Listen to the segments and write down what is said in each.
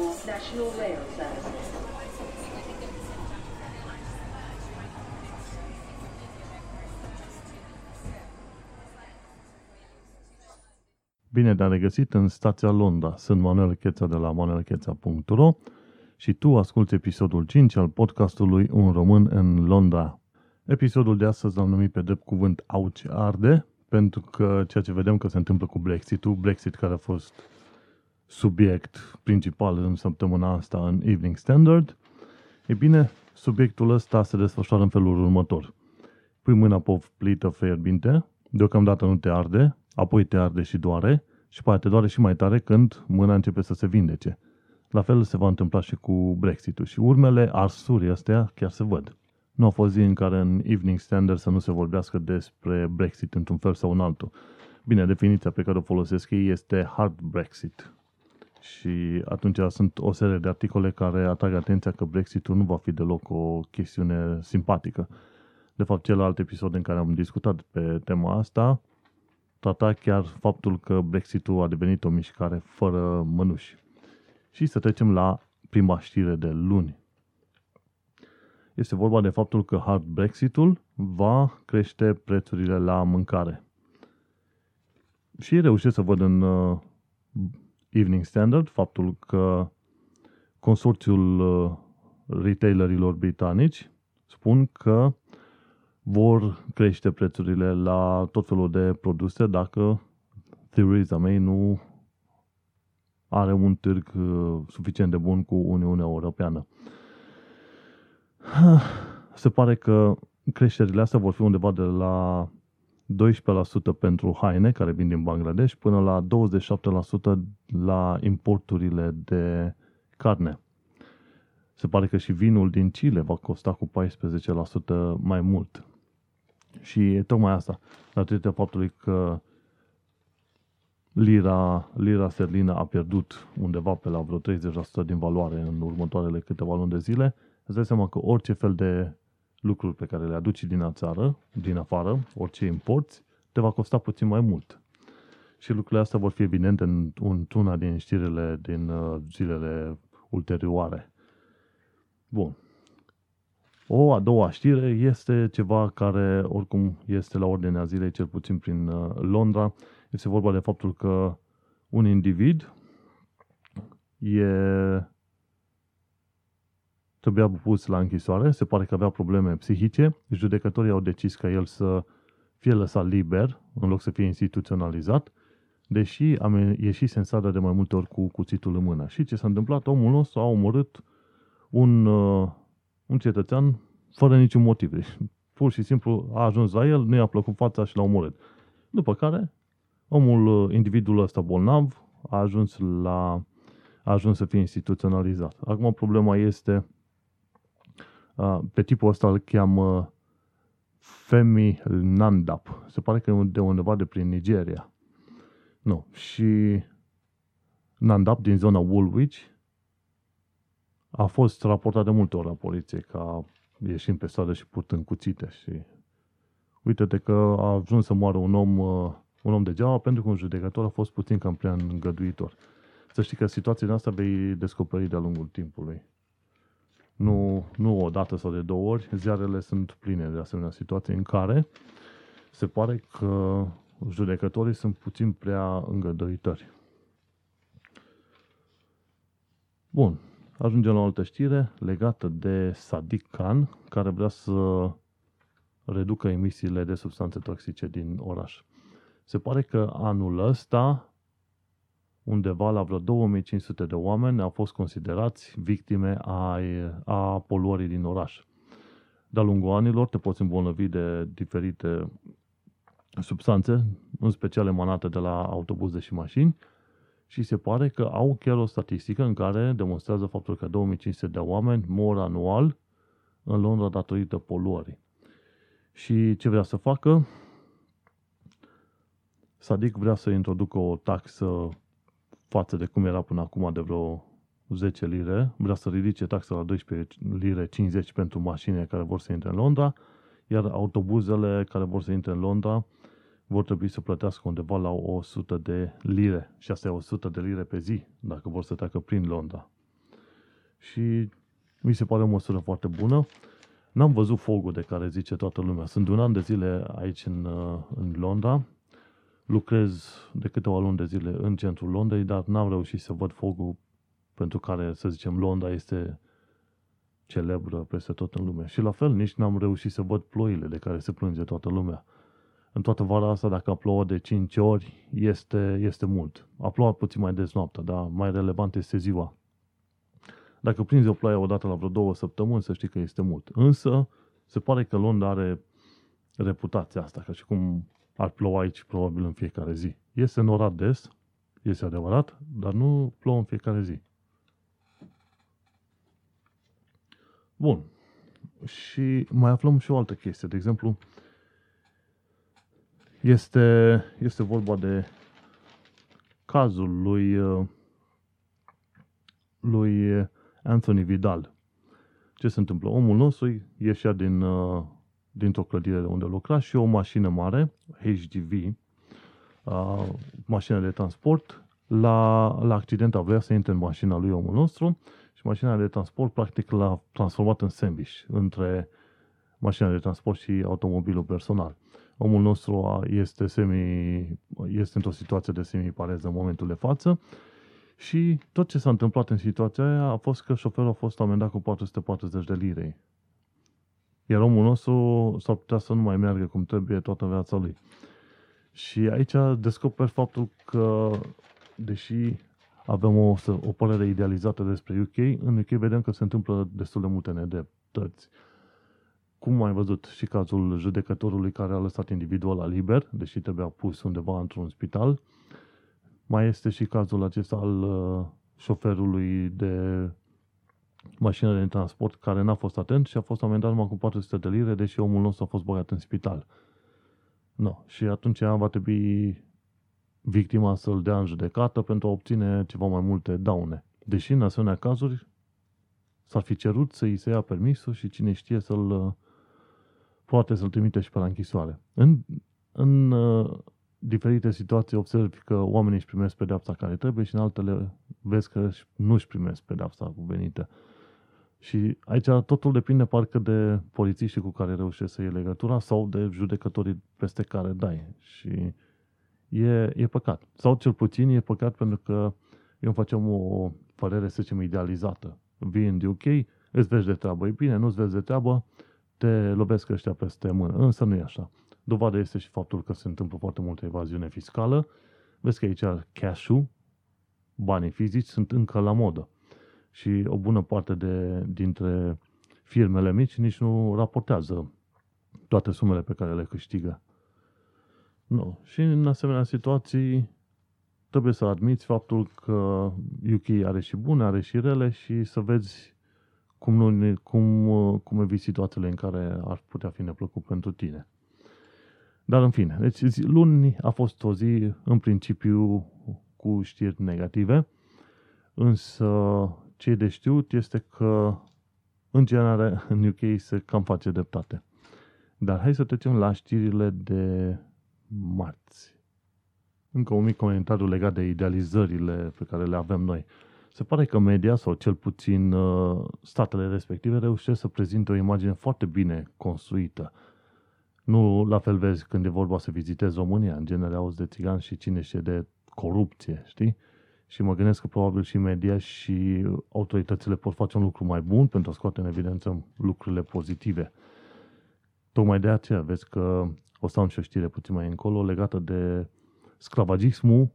for National Rail Services. Bine te-am regăsit în stația Londra. Sunt Manuel Cheța de la manuelcheța.ro și tu asculti episodul 5 al podcastului Un român în Londra. Episodul de astăzi l-am numit pe drept cuvânt Auci Arde, pentru că ceea ce vedem că se întâmplă cu Brexit-ul, Brexit care a fost subiect principal în săptămâna asta în Evening Standard, e bine, subiectul ăsta se desfășoară în felul următor. Pui mâna pe plită fierbinte, deocamdată nu te arde, apoi te arde și doare și poate te doare și mai tare când mâna începe să se vindece. La fel se va întâmpla și cu Brexit-ul și urmele arsurii astea chiar se văd. Nu a fost zi în care în Evening Standard să nu se vorbească despre Brexit într-un fel sau în altul. Bine, definiția pe care o folosesc ei este hard Brexit. Și atunci sunt o serie de articole care atrag atenția că Brexitul nu va fi deloc o chestiune simpatică. De fapt, celălalt episod în care am discutat pe tema asta trata chiar faptul că Brexitul a devenit o mișcare fără mănuși. Și să trecem la prima știre de luni. Este vorba de faptul că hard Brexitul va crește prețurile la mâncare. Și reușesc să văd în uh, Evening Standard faptul că consorțiul uh, retailerilor britanici spun că vor crește prețurile la tot felul de produse dacă Theresa May nu are un târg uh, suficient de bun cu Uniunea Europeană. Se pare că creșterile astea vor fi undeva de la 12% pentru haine care vin din Bangladesh până la 27% la importurile de carne. Se pare că și vinul din Chile va costa cu 14% mai mult. Și e tocmai asta, datorită faptului că lira, lira sterlină a pierdut undeva pe la vreo 30% din valoare în următoarele câteva luni de zile, îți dai seama că orice fel de lucruri pe care le aduci din țară, din afară, orice importi, te va costa puțin mai mult. Și lucrurile astea vor fi evidente în, una din știrile din uh, zilele ulterioare. Bun. O a doua știre este ceva care oricum este la ordinea zilei, cel puțin prin uh, Londra. Este vorba de faptul că un individ e trebuia pus la închisoare, se pare că avea probleme psihice, judecătorii au decis ca el să fie lăsat liber, în loc să fie instituționalizat, deși am ieșit în stradă de mai multe ori cu cuțitul în mână. Și ce s-a întâmplat? Omul nostru a omorât un, uh, un cetățean fără niciun motiv. Deci, pur și simplu a ajuns la el, nu i-a plăcut fața și l-a omorât. După care, omul, uh, individul ăsta bolnav, a ajuns la a ajuns să fie instituționalizat. Acum problema este pe tipul ăsta îl cheamă Femi Nandap. Se pare că e de undeva de prin Nigeria. Nu. Și Nandap din zona Woolwich a fost raportat de multe ori la poliție ca ieșind pe stradă și purtând cuțite și uite-te că a ajuns să moară un om, un om degeaba pentru că un judecător a fost puțin cam prea îngăduitor. Să știi că situația asta vei descoperi de-a lungul timpului. Nu, nu o dată sau de două ori, ziarele sunt pline de asemenea situații în care se pare că judecătorii sunt puțin prea îngăduitori. Bun, ajungem la o altă știre legată de Sadiq Khan, care vrea să reducă emisiile de substanțe toxice din oraș. Se pare că anul ăsta undeva la vreo 2500 de oameni au fost considerați victime a, a poluării din oraș. De-a lungul anilor te poți îmbolnăvi de diferite substanțe, în special emanate de la autobuze și mașini, și se pare că au chiar o statistică în care demonstrează faptul că 2500 de oameni mor anual în Londra datorită poluării. Și ce vrea să facă? Sadic vrea să introducă o taxă față de cum era până acum de vreo 10 lire, vrea să ridice taxa la 12 lire 50 pentru mașinile care vor să intre în Londra, iar autobuzele care vor să intre în Londra vor trebui să plătească undeva la 100 de lire. Și asta e 100 de lire pe zi, dacă vor să treacă prin Londra. și mi se pare o măsură foarte bună. N-am văzut fogul de care zice toată lumea. Sunt un an de zile aici în, uh, în Londra. Lucrez de câteva luni de zile în centrul Londrei, dar n-am reușit să văd fogul pentru care, să zicem, Londra este celebră peste tot în lume. Și la fel, nici n-am reușit să văd ploile de care se plânge toată lumea. În toată vara asta, dacă a plouat de 5 ori, este, este mult. A plouat puțin mai des noaptea, dar mai relevant este ziua. Dacă prinzi o ploaie odată la vreo două săptămâni, să știi că este mult. Însă, se pare că Londra are reputația asta, ca și cum ar ploua aici probabil în fiecare zi. Este norat des, este adevărat, dar nu plouă în fiecare zi. Bun. Și mai aflăm și o altă chestie. De exemplu, este, este vorba de cazul lui, uh, lui Anthony Vidal. Ce se întâmplă? Omul nostru ieșea din, uh, dintr-o clădire unde lucra și o mașină mare, HGV, uh, mașină de transport, la, la accident avea să intre în mașina lui omul nostru și mașina de transport practic l-a transformat în sandwich între mașina de transport și automobilul personal. Omul nostru este, semi, este într-o situație de semi-pareză în momentul de față și tot ce s-a întâmplat în situația aia a fost că șoferul a fost amendat cu 440 de lire. Iar omul nostru s-ar putea să nu mai meargă cum trebuie toată viața lui. Și aici descoperi faptul că, deși avem o, o părere idealizată despre UK, în UK vedem că se întâmplă destul de multe nedreptăți. Cum ai văzut și cazul judecătorului care a lăsat individul la liber, deși trebuia pus undeva într-un spital, mai este și cazul acesta al uh, șoferului de mașină de transport care n-a fost atent și a fost amendat numai cu 400 de lire, deși omul nostru a fost băgat în spital. No. Și atunci va trebui victima să-l dea în judecată pentru a obține ceva mai multe daune. Deși în asemenea cazuri s-ar fi cerut să-i se ia permisul și cine știe să-l poate să-l trimite și pe la închisoare. În, în uh, diferite situații observi că oamenii își primesc pedepsa care trebuie și în altele vezi că nu își primesc pedepsa cuvenită. Și aici totul depinde parcă de polițiștii cu care reușești să iei legătura sau de judecătorii peste care dai. Și e, e păcat. Sau cel puțin e păcat pentru că eu facem o părere, să zicem, idealizată. Vii în UK, îți vezi de treabă, e bine, nu-ți vezi de treabă, te lovesc ăștia peste mână. Însă nu e așa. Dovadă este și faptul că se întâmplă foarte multă evaziune fiscală. Vezi că aici cash-ul, banii fizici, sunt încă la modă. Și o bună parte de, dintre firmele mici nici nu raportează toate sumele pe care le câștigă. Nu. Și în asemenea situații trebuie să admiți faptul că UK are și bune, are și rele și să vezi cum, nu, cum, cum eviți situațiile în care ar putea fi neplăcut pentru tine. Dar în fine, deci luni a fost o zi în principiu cu știri negative, însă ce e de știut este că în general în UK se cam face dreptate. Dar hai să trecem la știrile de marți. Încă un mic comentariu legat de idealizările pe care le avem noi. Se pare că media, sau cel puțin uh, statele respective, reușesc să prezinte o imagine foarte bine construită. Nu la fel vezi când e vorba să vizitezi România, în genere auzi de țigani și cine știe de corupție, știi? Și mă gândesc că probabil și media și autoritățile pot face un lucru mai bun pentru a scoate în evidență lucrurile pozitive. Tocmai de aceea vezi că o să am și o știre puțin mai încolo legată de sclavagismul,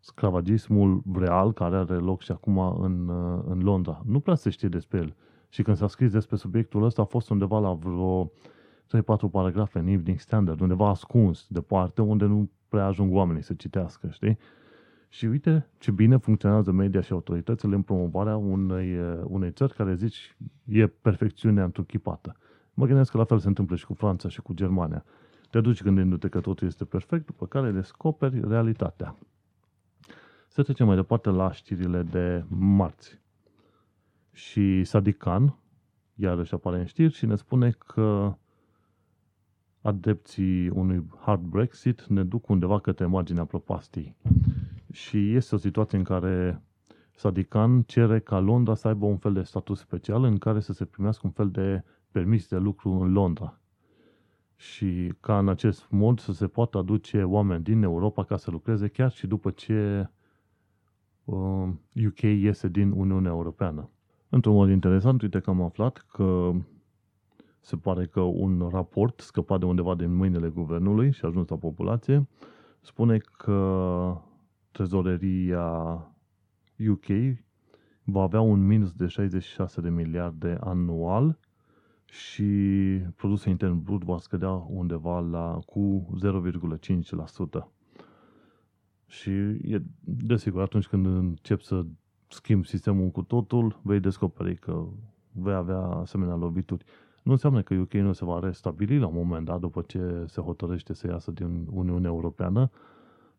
sclavagismul real care are loc și acum în, în Londra. Nu prea se știe despre el. Și când s-a scris despre subiectul ăsta a fost undeva la vreo 3-4 paragrafe în Evening Standard, undeva ascuns, departe, unde nu prea ajung oamenii să citească, știi? Și uite ce bine funcționează media și autoritățile în promovarea unei, unei țări care zici e perfecțiunea întruchipată. Mă gândesc că la fel se întâmplă și cu Franța și cu Germania. Te duci gândindu-te că totul este perfect, după care descoperi realitatea. Să trecem mai departe la știrile de marți. Și Sadiq Khan, iarăși apare în știri și ne spune că adepții unui hard Brexit ne duc undeva către marginea propastii. Și este o situație în care Sadikan cere ca Londra să aibă un fel de statut special în care să se primească un fel de permis de lucru în Londra. Și ca în acest mod să se poată aduce oameni din Europa ca să lucreze chiar și după ce uh, UK iese din Uniunea Europeană. Într-un mod interesant, uite că am aflat că se pare că un raport scăpat de undeva din mâinile guvernului și a ajuns la populație spune că trezoreria UK va avea un minus de 66 de miliarde anual și produsul intern brut va scădea undeva la cu 0,5%. Și e desigur, atunci când încep să schimbi sistemul cu totul, vei descoperi că vei avea asemenea lovituri. Nu înseamnă că UK nu se va restabili la un moment dat după ce se hotărăște să iasă din Uniunea Europeană,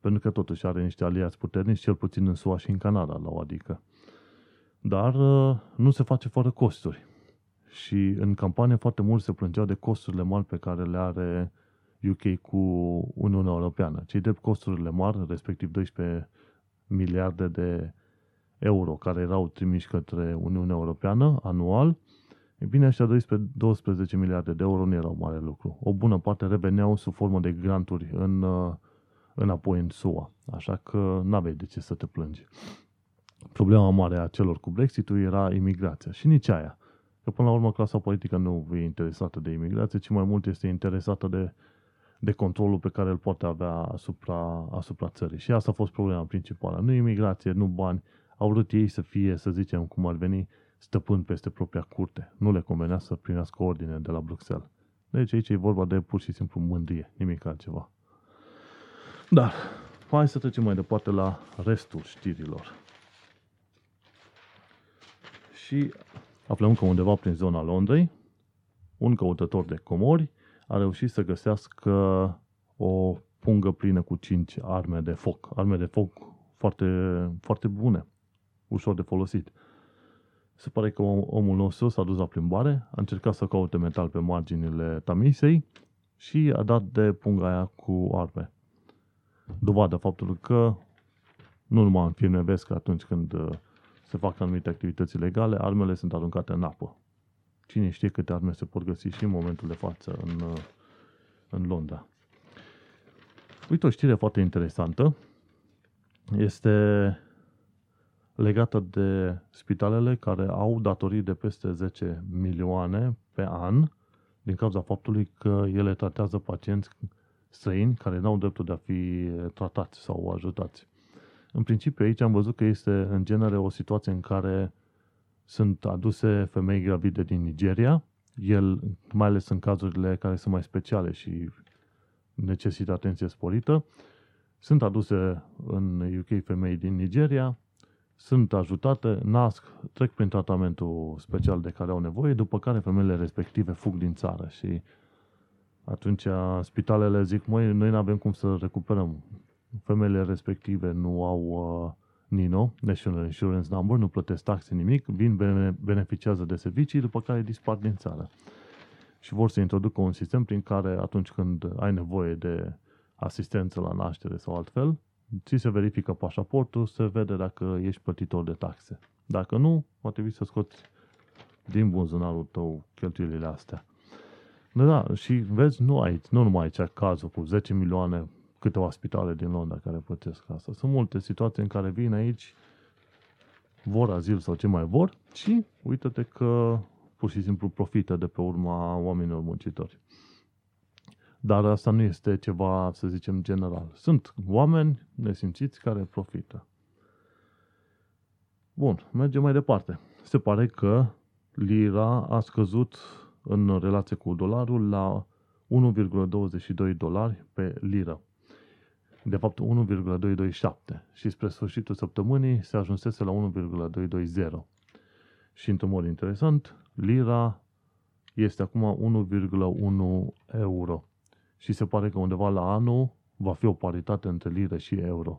pentru că totuși are niște aliați puternici, cel puțin în SUA și în Canada, la o adică. Dar uh, nu se face fără costuri. Și în campanie foarte mult se plângeau de costurile mari pe care le are UK cu Uniunea Europeană. Cei drept costurile mari, respectiv 12 miliarde de euro care erau trimiși către Uniunea Europeană anual, e bine, ăștia 12, 12 miliarde de euro nu erau mare lucru. O bună parte reveneau sub formă de granturi în, uh, înapoi în SUA. Așa că n-aveai de ce să te plângi. Problema mare a celor cu Brexit-ul era imigrația. Și nici aia. Că până la urmă clasa politică nu e interesată de imigrație, ci mai mult este interesată de, de controlul pe care îl poate avea asupra, asupra țării. Și asta a fost problema principală. Nu imigrație, nu bani. Au vrut ei să fie, să zicem, cum ar veni, stăpân peste propria curte. Nu le convenea să primească ordine de la Bruxelles. Deci aici e vorba de pur și simplu mândrie, nimic altceva. Dar, hai să trecem mai departe la restul știrilor. Și aflăm că undeva prin zona Londrei, un căutător de comori a reușit să găsească o pungă plină cu 5 arme de foc. Arme de foc foarte, foarte bune, ușor de folosit. Se pare că omul nostru s-a dus la plimbare, a încercat să caute metal pe marginile tamisei și a dat de punga aia cu arme. Dovadă faptul că nu numai în filme vezi că atunci când uh, se fac anumite activități ilegale, armele sunt aruncate în apă. Cine știe câte arme se pot găsi și în momentul de față în, uh, în Londra. Uite o știre foarte interesantă. Este legată de spitalele care au datorii de peste 10 milioane pe an din cauza faptului că ele tratează pacienți străini care nu au dreptul de a fi tratați sau ajutați. În principiu, aici am văzut că este în genere o situație în care sunt aduse femei gravide din Nigeria, el, mai ales în cazurile care sunt mai speciale și necesită atenție sporită, sunt aduse în UK femei din Nigeria, sunt ajutate, nasc, trec prin tratamentul special de care au nevoie, după care femeile respective fug din țară și atunci spitalele zic, măi, noi nu avem cum să recuperăm femeile respective nu au uh, NINO, National Insurance Number, nu plătesc taxe, nimic, vin, beneficiază de servicii, după care dispar din țară. Și vor să introducă un sistem prin care atunci când ai nevoie de asistență la naștere sau altfel, ți se verifică pașaportul, se vede dacă ești plătitor de taxe. Dacă nu, va trebui să scoți din buzunarul tău cheltuielile astea. Da, da, și vezi, nu aici, nu numai aici cazul cu 10 milioane câteva spitale din Londra care plătesc asta. Sunt multe situații în care vin aici, vor azil sau ce mai vor și uită-te că pur și simplu profită de pe urma oamenilor muncitori. Dar asta nu este ceva, să zicem, general. Sunt oameni nesimțiți care profită. Bun, mergem mai departe. Se pare că lira a scăzut în relație cu dolarul la 1,22 dolari pe liră de fapt 1,227 și spre sfârșitul săptămânii se ajunsese la 1,220. Și într-un mod interesant, lira este acum 1,1 euro. Și se pare că undeva la anul va fi o paritate între liră și euro.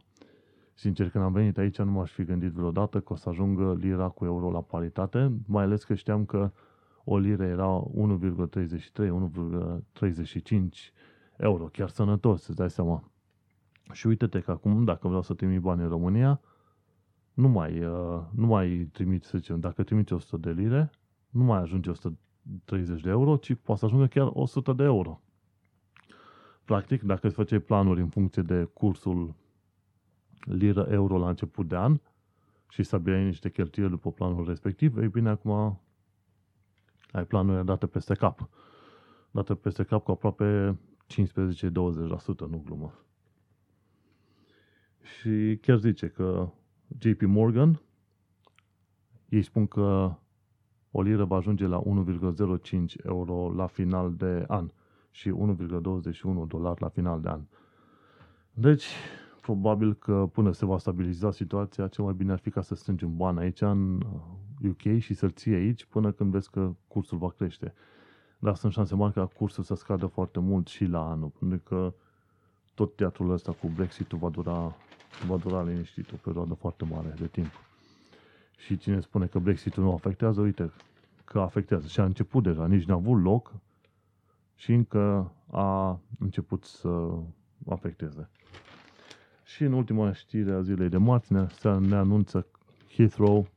Sincer, când am venit aici, nu m-aș fi gândit vreodată că o să ajungă lira cu euro la paritate, mai ales că știam că o liră era 1,33, 1,35 euro, chiar sănătos, îți dai seama. Și uite-te că acum, dacă vreau să trimit bani în România, nu mai, uh, nu mai trimiți, să zicem, dacă trimiți 100 de lire, nu mai ajunge 130 de euro, ci poate să ajungă chiar 100 de euro. Practic, dacă îți făceai planuri în funcție de cursul liră-euro la început de an și stabileai niște cheltuieli după planul respectiv, ei bine, acum ai planurile date peste cap. Date peste cap cu aproape 15-20%, nu glumă. Și chiar zice că JP Morgan, ei spun că o liră va ajunge la 1,05 euro la final de an și 1,21 dolar la final de an. Deci, probabil că până se va stabiliza situația, cel mai bine ar fi ca să strângem bani aici în UK și să-l ții aici până când vezi că cursul va crește. Dar sunt șanse mari ca cursul să scadă foarte mult și la anul, pentru că tot teatrul ăsta cu Brexit-ul va dura, va dura liniștit o perioadă foarte mare de timp. Și cine spune că Brexit-ul nu afectează, uite că afectează. Și a început deja, nici n-a avut loc și încă a început să afecteze. Și în ultima știre a zilei de marți ne, ne anunță Heathrow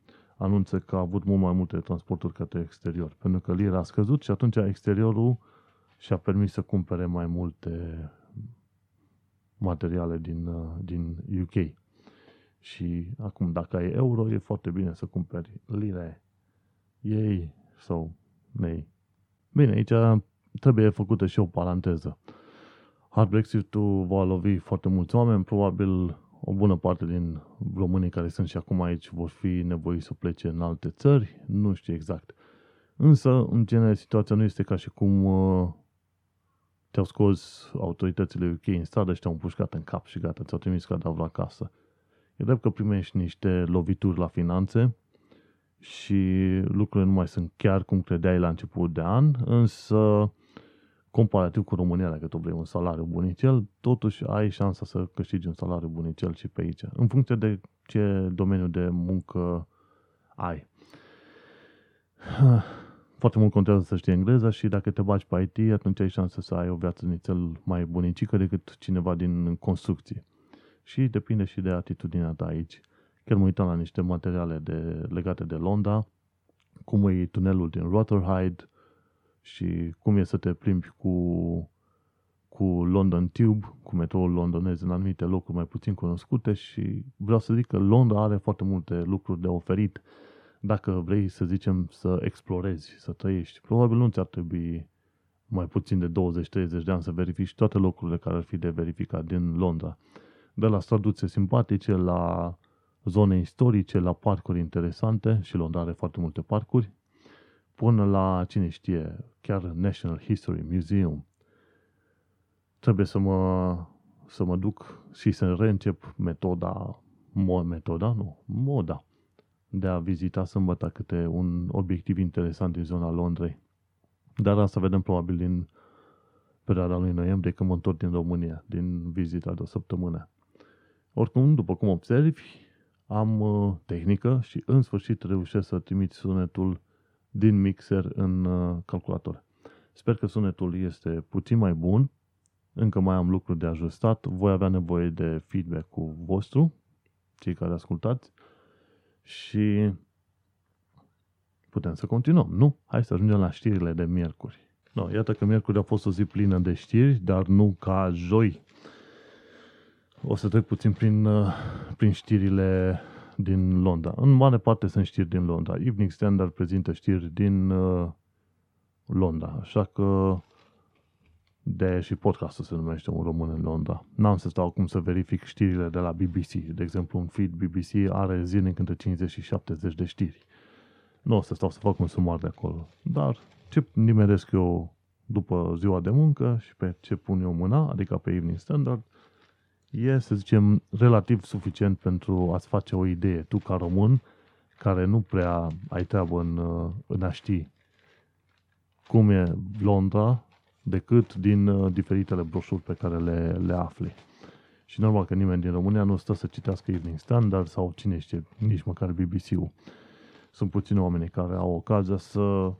anunță că a avut mult mai multe transporturi către exterior, pentru că lira a scăzut și atunci exteriorul și-a permis să cumpere mai multe materiale din, uh, din UK. Și acum, dacă ai euro, e foarte bine să cumperi lire. Ei sau nei. Bine, aici trebuie făcută și o paranteză. Hard Brexit-ul va lovi foarte mulți oameni, probabil o bună parte din românii care sunt și acum aici vor fi nevoiți să plece în alte țări, nu știu exact. Însă, în genere, situația nu este ca și cum uh, te-au scos autoritățile UK în stradă și te-au împușcat în cap și gata, ți-au trimis cadavru acasă. E drept că primești niște lovituri la finanțe și lucrurile nu mai sunt chiar cum credeai la început de an, însă comparativ cu România, dacă tu vrei un salariu bunicel, totuși ai șansa să câștigi un salariu bunicel și pe aici, în funcție de ce domeniu de muncă ai. Foarte mult contează să știi engleza și dacă te bagi pe IT, atunci ai șansa să ai o viață nițel mai bunicică decât cineva din construcții. Și depinde și de atitudinea ta aici. Chiar mă uitam la niște materiale de, legate de Londra, cum e tunelul din Rotherhithe, și cum e să te plimbi cu, cu London Tube, cu metroul londonez în anumite locuri mai puțin cunoscute și vreau să zic că Londra are foarte multe lucruri de oferit dacă vrei, să zicem, să explorezi, să trăiești. Probabil nu ți-ar trebui mai puțin de 20-30 de ani să verifici toate locurile care ar fi de verificat din Londra. De la străduțe simpatice, la zone istorice, la parcuri interesante și Londra are foarte multe parcuri, până la, cine știe, chiar National History Museum. Trebuie să mă, să mă duc și să reîncep metoda, mo, metoda, nu, moda, de a vizita sâmbătă câte un obiectiv interesant din zona Londrei. Dar asta vedem probabil din perioada lui noiembrie, când mă întorc din România, din vizita de o săptămână. Oricum, după cum observi, am uh, tehnică și în sfârșit reușesc să trimit sunetul din mixer în uh, calculator. Sper că sunetul este puțin mai bun, încă mai am lucruri de ajustat, voi avea nevoie de feedback cu vostru, cei care ascultați, și putem să continuăm. Nu, hai să ajungem la știrile de miercuri. No, iată că miercuri a fost o zi plină de știri, dar nu ca joi. O să trec puțin prin, uh, prin știrile din Londra. În mare parte sunt știri din Londra. Evening Standard prezintă știri din uh, Londra, așa că de și podcastul se numește Un român în Londra. N-am să stau acum să verific știrile de la BBC. De exemplu, un feed BBC are zilnic între 50 și 70 de știri. Nu o să stau să fac un sumar de acolo. Dar ce nimeresc eu după ziua de muncă și pe ce pun eu mâna, adică pe Evening Standard, e, să zicem, relativ suficient pentru a-ți face o idee. Tu, ca român, care nu prea ai treabă în, în a ști cum e Londra, decât din uh, diferitele broșuri pe care le, le afli. Și normal că nimeni din România nu stă să citească Evening Standard sau cine știe, nici măcar BBC-ul. Sunt puțini oameni care au ocazia să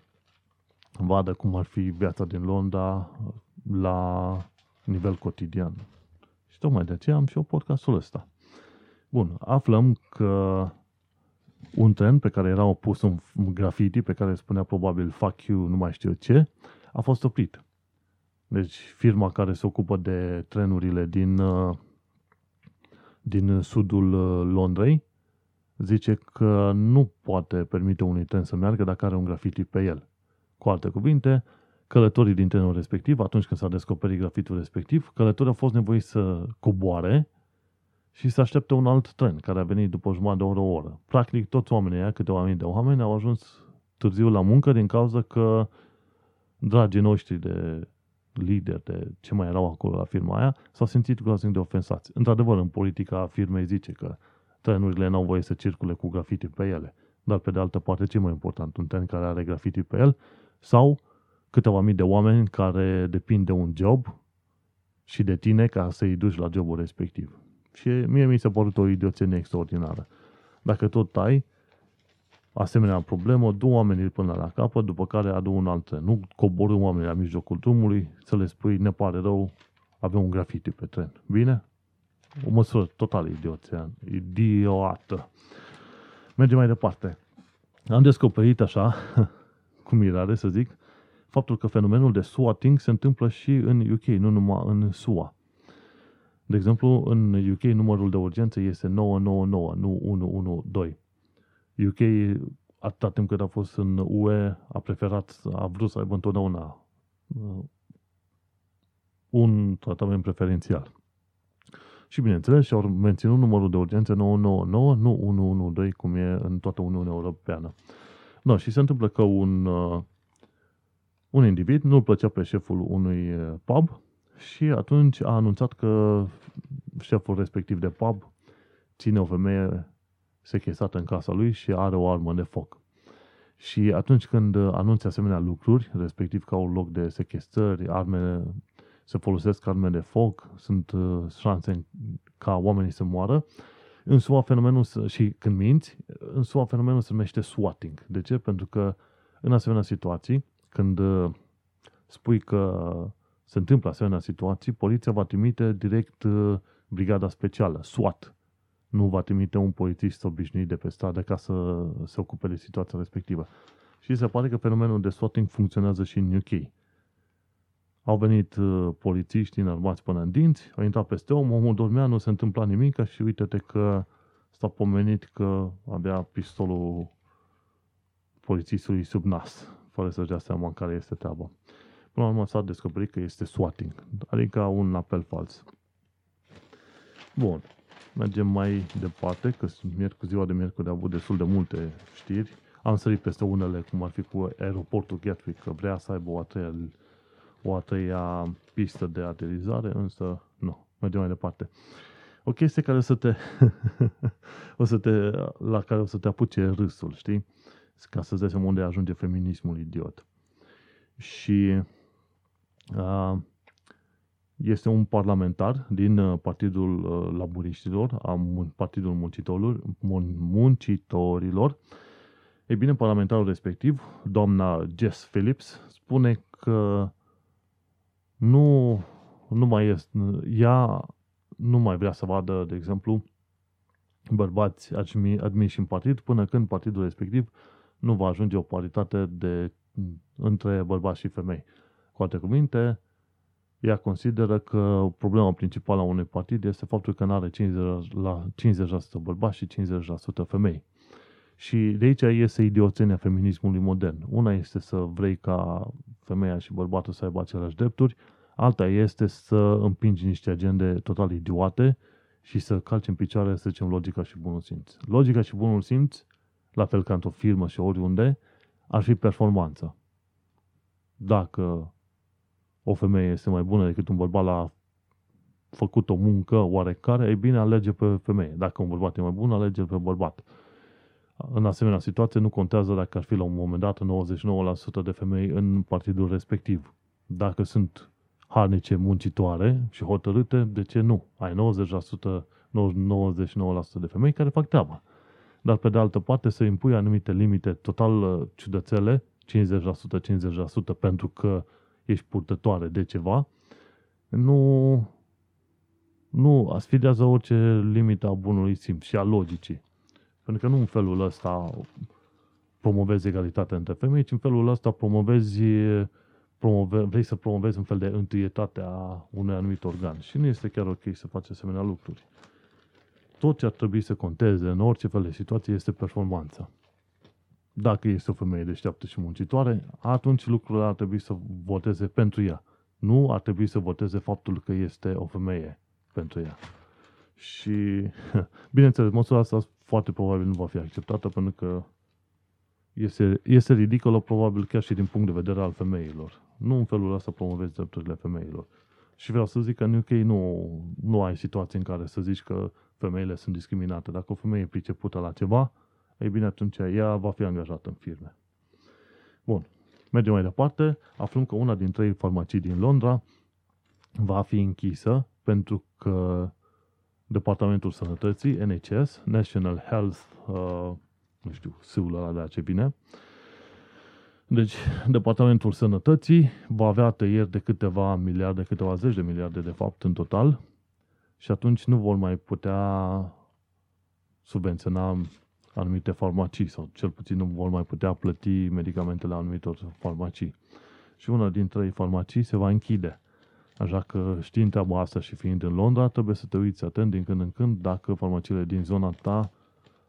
vadă cum ar fi viața din Londra la nivel cotidian. Și tocmai de aceea am și eu podcastul ăsta. Bun, aflăm că un tren pe care era opus un graffiti pe care spunea probabil fuck you, nu mai știu ce, a fost oprit. Deci firma care se ocupă de trenurile din, uh, din sudul uh, Londrei zice că nu poate permite unui tren să meargă dacă are un graffiti pe el. Cu alte cuvinte, călătorii din trenul respectiv, atunci când s-a descoperit grafitul respectiv, călătorii au fost nevoiți să coboare și să aștepte un alt tren care a venit după jumătate de oră, o oră. Practic, toți oamenii aia, câteva mii de oameni, au ajuns târziu la muncă din cauza că dragii noștri de lideri, de ce mai erau acolo la firma aia, s-au simțit groaznic de ofensați. Într-adevăr, în politica firmei zice că trenurile n-au voie să circule cu grafiti pe ele. Dar, pe de altă parte, ce mai important? Un tren care are grafiti pe el sau câteva mii de oameni care depind de un job și de tine ca să-i duci la jobul respectiv. Și mie mi s-a părut o idioțenie extraordinară. Dacă tot ai asemenea problemă, du oamenii până la capăt, după care adu un alt tren. Nu coborâ oamenii la mijlocul drumului să le spui, ne pare rău, avem un grafiti pe tren. Bine? O măsură total idiotă. Idiotă. Mergem mai departe. Am descoperit așa, cu mirare să zic, faptul că fenomenul de swatting se întâmplă și în UK, nu numai în SUA. De exemplu, în UK numărul de urgență este 999, nu 112. UK, atâta timp cât a fost în UE, a preferat, a vrut să aibă întotdeauna uh, un tratament preferențial. Și bineînțeles, și-au menținut numărul de urgență 999, nu 112, cum e în toată Uniunea Europeană. No, și se întâmplă că un, uh, un individ nu-l plăcea pe șeful unui uh, pub și atunci a anunțat că șeful respectiv de pub ține o femeie sechestată în casa lui și are o armă de foc. Și atunci când anunți asemenea lucruri, respectiv că au loc de sechestrări, arme, se folosesc arme de foc, sunt uh, șanse ca oamenii să moară, în SUA fenomenul, și când minți, în SUA fenomenul se numește swatting. De ce? Pentru că în asemenea situații, când uh, spui că se întâmplă asemenea situații, poliția va trimite direct uh, brigada specială, SWAT. Nu va trimite un polițist obișnuit de pe stradă ca să se ocupe de situația respectivă. Și se pare că fenomenul de swatting funcționează și în UK. Au venit uh, polițiști înarmați până în dinți, au intrat peste om, omul dormea, nu se întâmpla nimic și uite-te că s-a pomenit că avea pistolul polițistului sub nas, fără să-și dea seama în care este treaba. Până la urmă s-a descoperit că este swatting, adică un apel fals. Bun. Mergem mai departe, că miercuri, ziua de miercuri a avut destul de multe știri. Am sărit peste unele, cum ar fi cu aeroportul Gatwick, că vrea să aibă o a treia, o a treia pistă de aterizare, însă nu. Mergem mai departe. O chestie care să te, o să te, la care o să te apuce râsul, știi? Ca să-ți dai seama unde ajunge feminismul idiot. Și uh, este un parlamentar din uh, Partidul uh, Laburiștilor, a Partidul Muncitorilor, Muncitorilor. Ei bine, parlamentarul respectiv, doamna Jess Phillips, spune că nu, nu mai este, ea nu mai vrea să vadă, de exemplu, bărbați admiși în partid până când partidul respectiv nu va ajunge o paritate de, între bărbați și femei. Cu alte cuvinte, ea consideră că problema principală a unui partid este faptul că nu are 50%, la 50% bărbați și 50% femei. Și de aici este idioțenia feminismului modern. Una este să vrei ca femeia și bărbatul să aibă aceleași drepturi, alta este să împingi niște agende total idiote și să calci în picioare, să zicem, logica și bunul simț. Logica și bunul simț, la fel ca într-o firmă și oriunde, ar fi performanță. Dacă o femeie este mai bună decât un bărbat la făcut o muncă oarecare, e bine, alege pe femeie. Dacă un bărbat e mai bun, alege pe bărbat. În asemenea situație nu contează dacă ar fi la un moment dat 99% de femei în partidul respectiv. Dacă sunt harnice muncitoare și hotărâte, de ce nu? Ai 90%, 99% de femei care fac treaba. Dar pe de altă parte să impui anumite limite total uh, ciudățele, 50%, 50% pentru că ești purtătoare de ceva, nu, nu asfidează orice limită a bunului simț și a logicii. Pentru că nu în felul ăsta promovezi egalitatea între femei, ci în felul ăsta promovezi, promove, vrei să promovezi un fel de întâietate a unui anumit organ. Și nu este chiar ok să faci asemenea lucruri. Tot ce ar trebui să conteze în orice fel de situație este performanța. Dacă este o femeie deșteaptă și muncitoare, atunci lucrurile ar trebui să voteze pentru ea. Nu ar trebui să voteze faptul că este o femeie pentru ea. Și, bineînțeles, măsura asta foarte probabil nu va fi acceptată pentru că este, este ridicolă probabil chiar și din punct de vedere al femeilor. Nu în felul ăsta promovezi drepturile femeilor. Și vreau să zic că în UK nu, nu ai situații în care să zici că femeile sunt discriminate. Dacă o femeie e pricepută la ceva, ei bine, atunci ea va fi angajată în firme. Bun. Mergem mai departe. Aflăm că una din trei farmacii din Londra va fi închisă pentru că Departamentul Sănătății, NHS, National Health, uh, nu știu, sâul ăla de ce bine. Deci, Departamentul Sănătății va avea tăieri de câteva miliarde, câteva zeci de miliarde de fapt în total și atunci nu vor mai putea subvenționa anumite farmacii sau cel puțin nu vor mai putea plăti medicamentele anumitor farmacii. Și una dintre trei farmacii se va închide. Așa că știind treaba asta și fiind în Londra, trebuie să te uiți atent din când în când dacă farmaciile din zona ta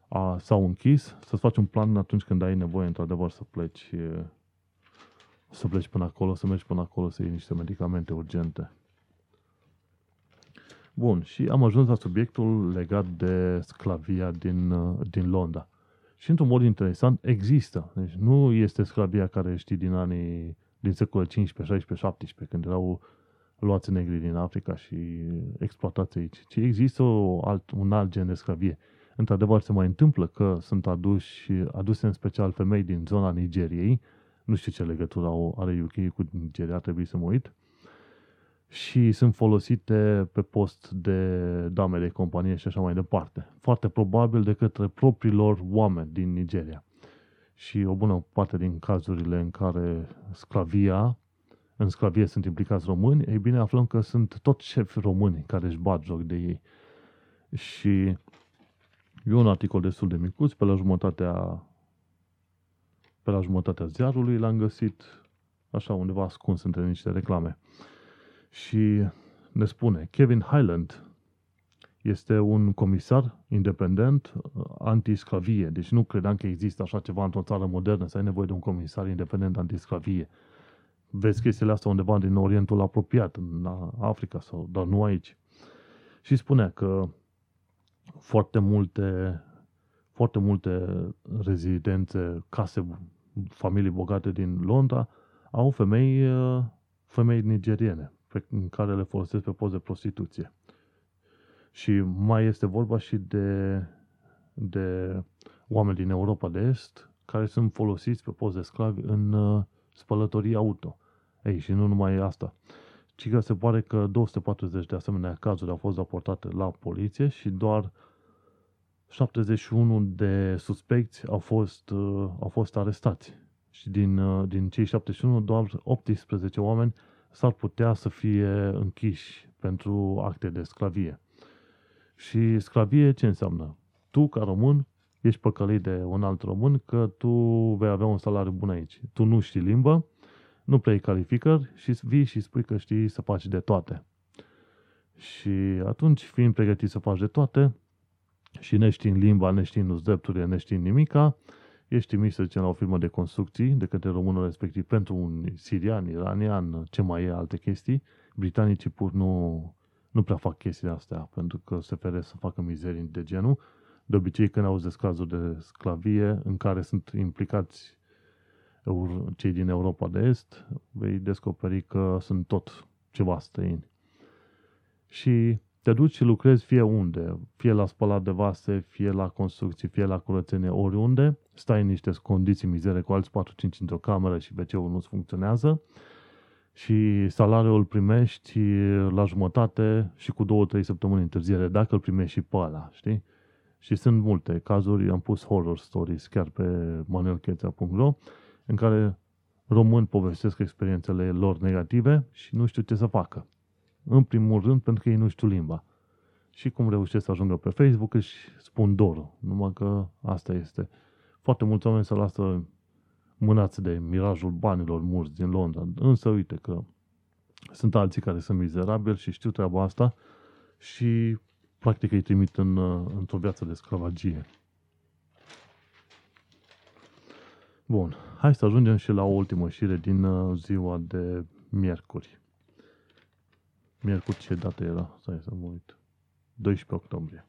a, s-au închis, să-ți faci un plan atunci când ai nevoie într-adevăr să pleci să pleci până acolo, să mergi până acolo să iei niște medicamente urgente. Bun, și am ajuns la subiectul legat de sclavia din, din Londra. Și într-un mod interesant, există. Deci nu este sclavia care știi din anii din secolul 15, 16, 17, când erau luați negri din Africa și exploatați aici, ci există o alt, un alt gen de sclavie. Într-adevăr, se mai întâmplă că sunt aduși, aduse în special femei din zona Nigeriei, nu știu ce legătură au, are UK cu Nigeria, trebuie să mă uit, și sunt folosite pe post de dame de companie și așa mai departe. Foarte probabil de către propriilor oameni din Nigeria. Și o bună parte din cazurile în care sclavia în sclavie sunt implicați români, ei bine, aflăm că sunt tot șefi români care își bat joc de ei. Și e un articol destul de micuț, pe la jumătatea pe la jumătatea ziarului l-am găsit așa undeva ascuns între niște reclame. Și ne spune, Kevin Highland este un comisar independent antisclavie. Deci nu credeam că există așa ceva într-o țară modernă, să ai nevoie de un comisar independent antisclavie vezi chestiile astea undeva din Orientul apropiat, în Africa, sau, dar nu aici. Și spunea că foarte multe, foarte multe rezidențe, case, familii bogate din Londra au femei, femei nigeriene pe care le folosesc pe post de prostituție. Și mai este vorba și de, de oameni din Europa de Est care sunt folosiți pe post de sclavi în spălătorii auto. Ei, și nu numai asta, ci că se pare că 240 de asemenea cazuri au fost raportate la poliție și doar 71 de suspecți au fost, uh, au fost arestați. Și din, uh, din cei 71, doar 18 oameni s-ar putea să fie închiși pentru acte de sclavie. Și sclavie ce înseamnă? Tu, ca român, ești păcălit de un alt român că tu vei avea un salariu bun aici. Tu nu știi limbă, nu prea calificări și vii și spui că știi să faci de toate. Și atunci, fiind pregătit să faci de toate, și neștiind limba, neștiind drepturile, neștiind nimica, ești trimis, să zicem, la o firmă de construcții de către românul respectiv pentru un sirian, iranian, ce mai e, alte chestii. Britanicii pur nu, nu prea fac chestiile astea pentru că se fere să facă mizerii de genul. De obicei, când auzi de cazuri de sclavie în care sunt implicați cei din Europa de Est, vei descoperi că sunt tot ceva străini. Și te duci și lucrezi fie unde, fie la spălat de vase, fie la construcții, fie la curățenie, oriunde, stai în niște condiții mizere cu alți 4-5 într-o cameră și wc nu funcționează și salariul îl primești la jumătate și cu 2-3 săptămâni întârziere, dacă îl primești și pe ăla, știi? Și sunt multe cazuri, am pus horror stories chiar pe manuelcheța.ro în care români povestesc experiențele lor negative și nu știu ce să facă. În primul rând, pentru că ei nu știu limba. Și cum reușesc să ajungă pe Facebook își spun dorul. Numai că asta este. Foarte mulți oameni se lasă mânați de mirajul banilor mulți din Londra. Însă uite că sunt alții care sunt mizerabili și știu treaba asta și practic îi trimit în, într-o viață de sclavagie. Bun, hai să ajungem și la o ultimă șire din uh, ziua de miercuri. Miercuri ce dată era? Stai să mă uit. 12 octombrie.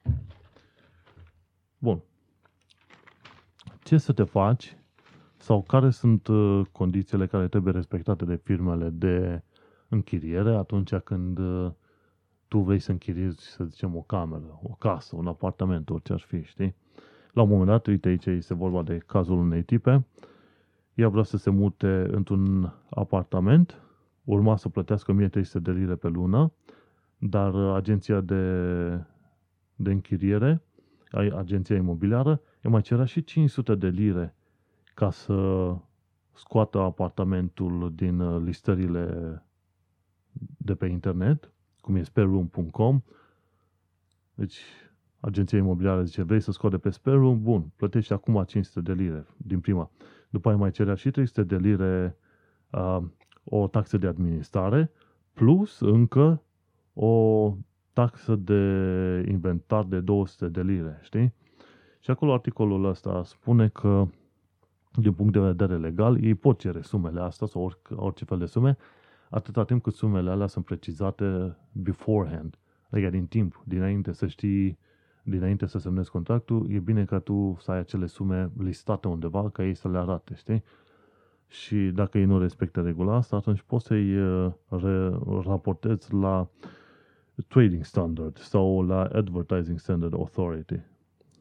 Bun. Ce să te faci sau care sunt uh, condițiile care trebuie respectate de firmele de închiriere atunci când uh, tu vrei să închiriezi, să zicem, o cameră, o casă, un apartament, orice ar fi, știi? La un moment dat, uite aici este vorba de cazul unei tipe, ea vrea să se mute într-un apartament, urma să plătească 1300 de lire pe lună, dar agenția de, de închiriere, agenția imobiliară, i mai cerea și 500 de lire ca să scoată apartamentul din listările de pe internet, cum e spareroom.com. Deci, agenția imobiliară zice, vrei să scoate pe spareroom? Bun, plătești acum 500 de lire din prima. După aia mai cerea și 300 de lire uh, o taxă de administrare, plus încă o taxă de inventar de 200 de lire, știi? Și acolo articolul ăsta spune că, din punct de vedere legal, ei pot cere sumele astea sau orice, orice fel de sume, atâta timp cât sumele alea sunt precizate beforehand, adică din timp, dinainte să știi, dinainte să semnezi contractul, e bine ca tu să ai acele sume listate undeva, ca ei să le arate, știi? Și dacă ei nu respectă regula asta, atunci poți să-i uh, raportezi la Trading Standard sau la Advertising Standard Authority.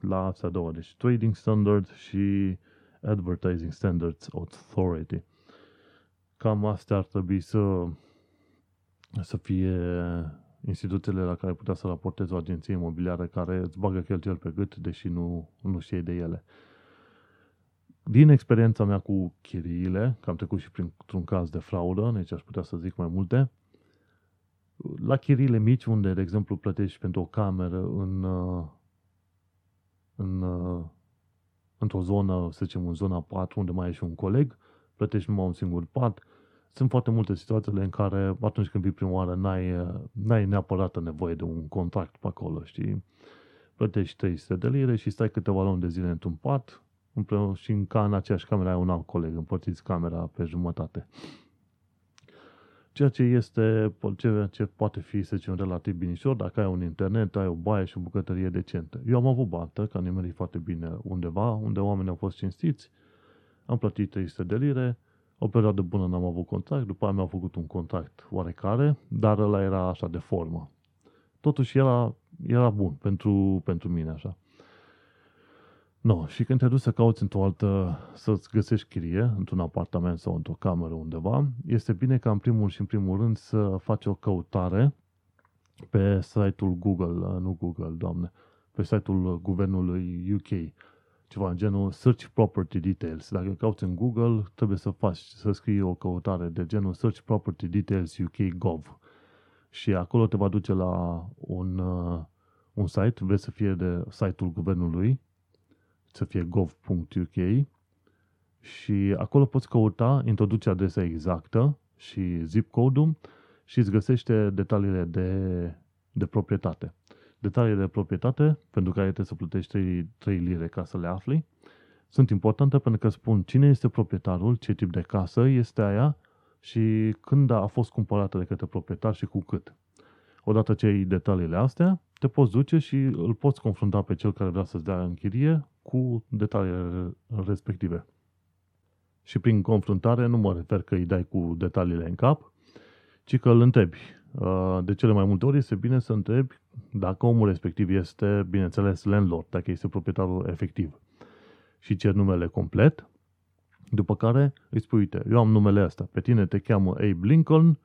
La astea două, deci Trading Standard și Advertising Standards Authority. Cam astea ar trebui să, să fie instituțiile la care putea să raportezi o agenție imobiliară care îți bagă cheltuieli pe gât, deși nu, nu știi de ele. Din experiența mea cu chiriile, că am trecut și printr-un caz de fraudă, deci aș putea să zic mai multe, la chiriile mici, unde, de exemplu, plătești pentru o cameră în, în, într-o zonă, să zicem, în zona 4, unde mai e și un coleg, plătești numai un singur pat, sunt foarte multe situațiile în care atunci când vii prima oară n-ai, n-ai neapărat nevoie de un contract pe acolo, știi? Plătești 300 de lire și stai câteva luni de zile într-un pat împreună și în, ca în aceeași cameră ai un alt coleg, împărțiți camera pe jumătate. Ceea ce este, ce, ce poate fi, să zicem, relativ binișor, dacă ai un internet, ai o baie și o bucătărie decentă. Eu am avut bată, că am nimerit foarte bine undeva, unde oamenii au fost cinstiți, am plătit 300 de lire, o perioadă bună n-am avut contact, după aia mi-au făcut un contact oarecare, dar ăla era așa de formă. Totuși era, era bun pentru, pentru mine așa. No, și când te duci să cauți într-o altă, să-ți găsești chirie, într-un apartament sau într-o cameră undeva, este bine ca în primul și în primul rând să faci o căutare pe site-ul Google, nu Google, doamne, pe site-ul guvernului UK, ceva în genul Search Property Details. Dacă cauți în Google, trebuie să faci, să scrii o căutare de genul Search Property Details UK Gov. Și acolo te va duce la un, uh, un site, vezi să fie de site-ul guvernului, să fie gov.uk și acolo poți căuta, introduce adresa exactă și zip code-ul și îți găsește detaliile de, de proprietate detaliile de proprietate, pentru care trebuie să plătești 3, 3 lire ca să le afli, sunt importante pentru că spun cine este proprietarul, ce tip de casă este aia și când a fost cumpărată de către proprietar și cu cât. Odată ce ai detaliile astea, te poți duce și îl poți confrunta pe cel care vrea să-ți dea închirie cu detaliile respective. Și prin confruntare nu mă refer că îi dai cu detaliile în cap, ci că îl întrebi Uh, de cele mai multe ori este bine să întrebi dacă omul respectiv este, bineînțeles, landlord, dacă este proprietarul efectiv. Și cer numele complet, după care îi spui, uite, eu am numele ăsta, pe tine te cheamă Abe Lincoln,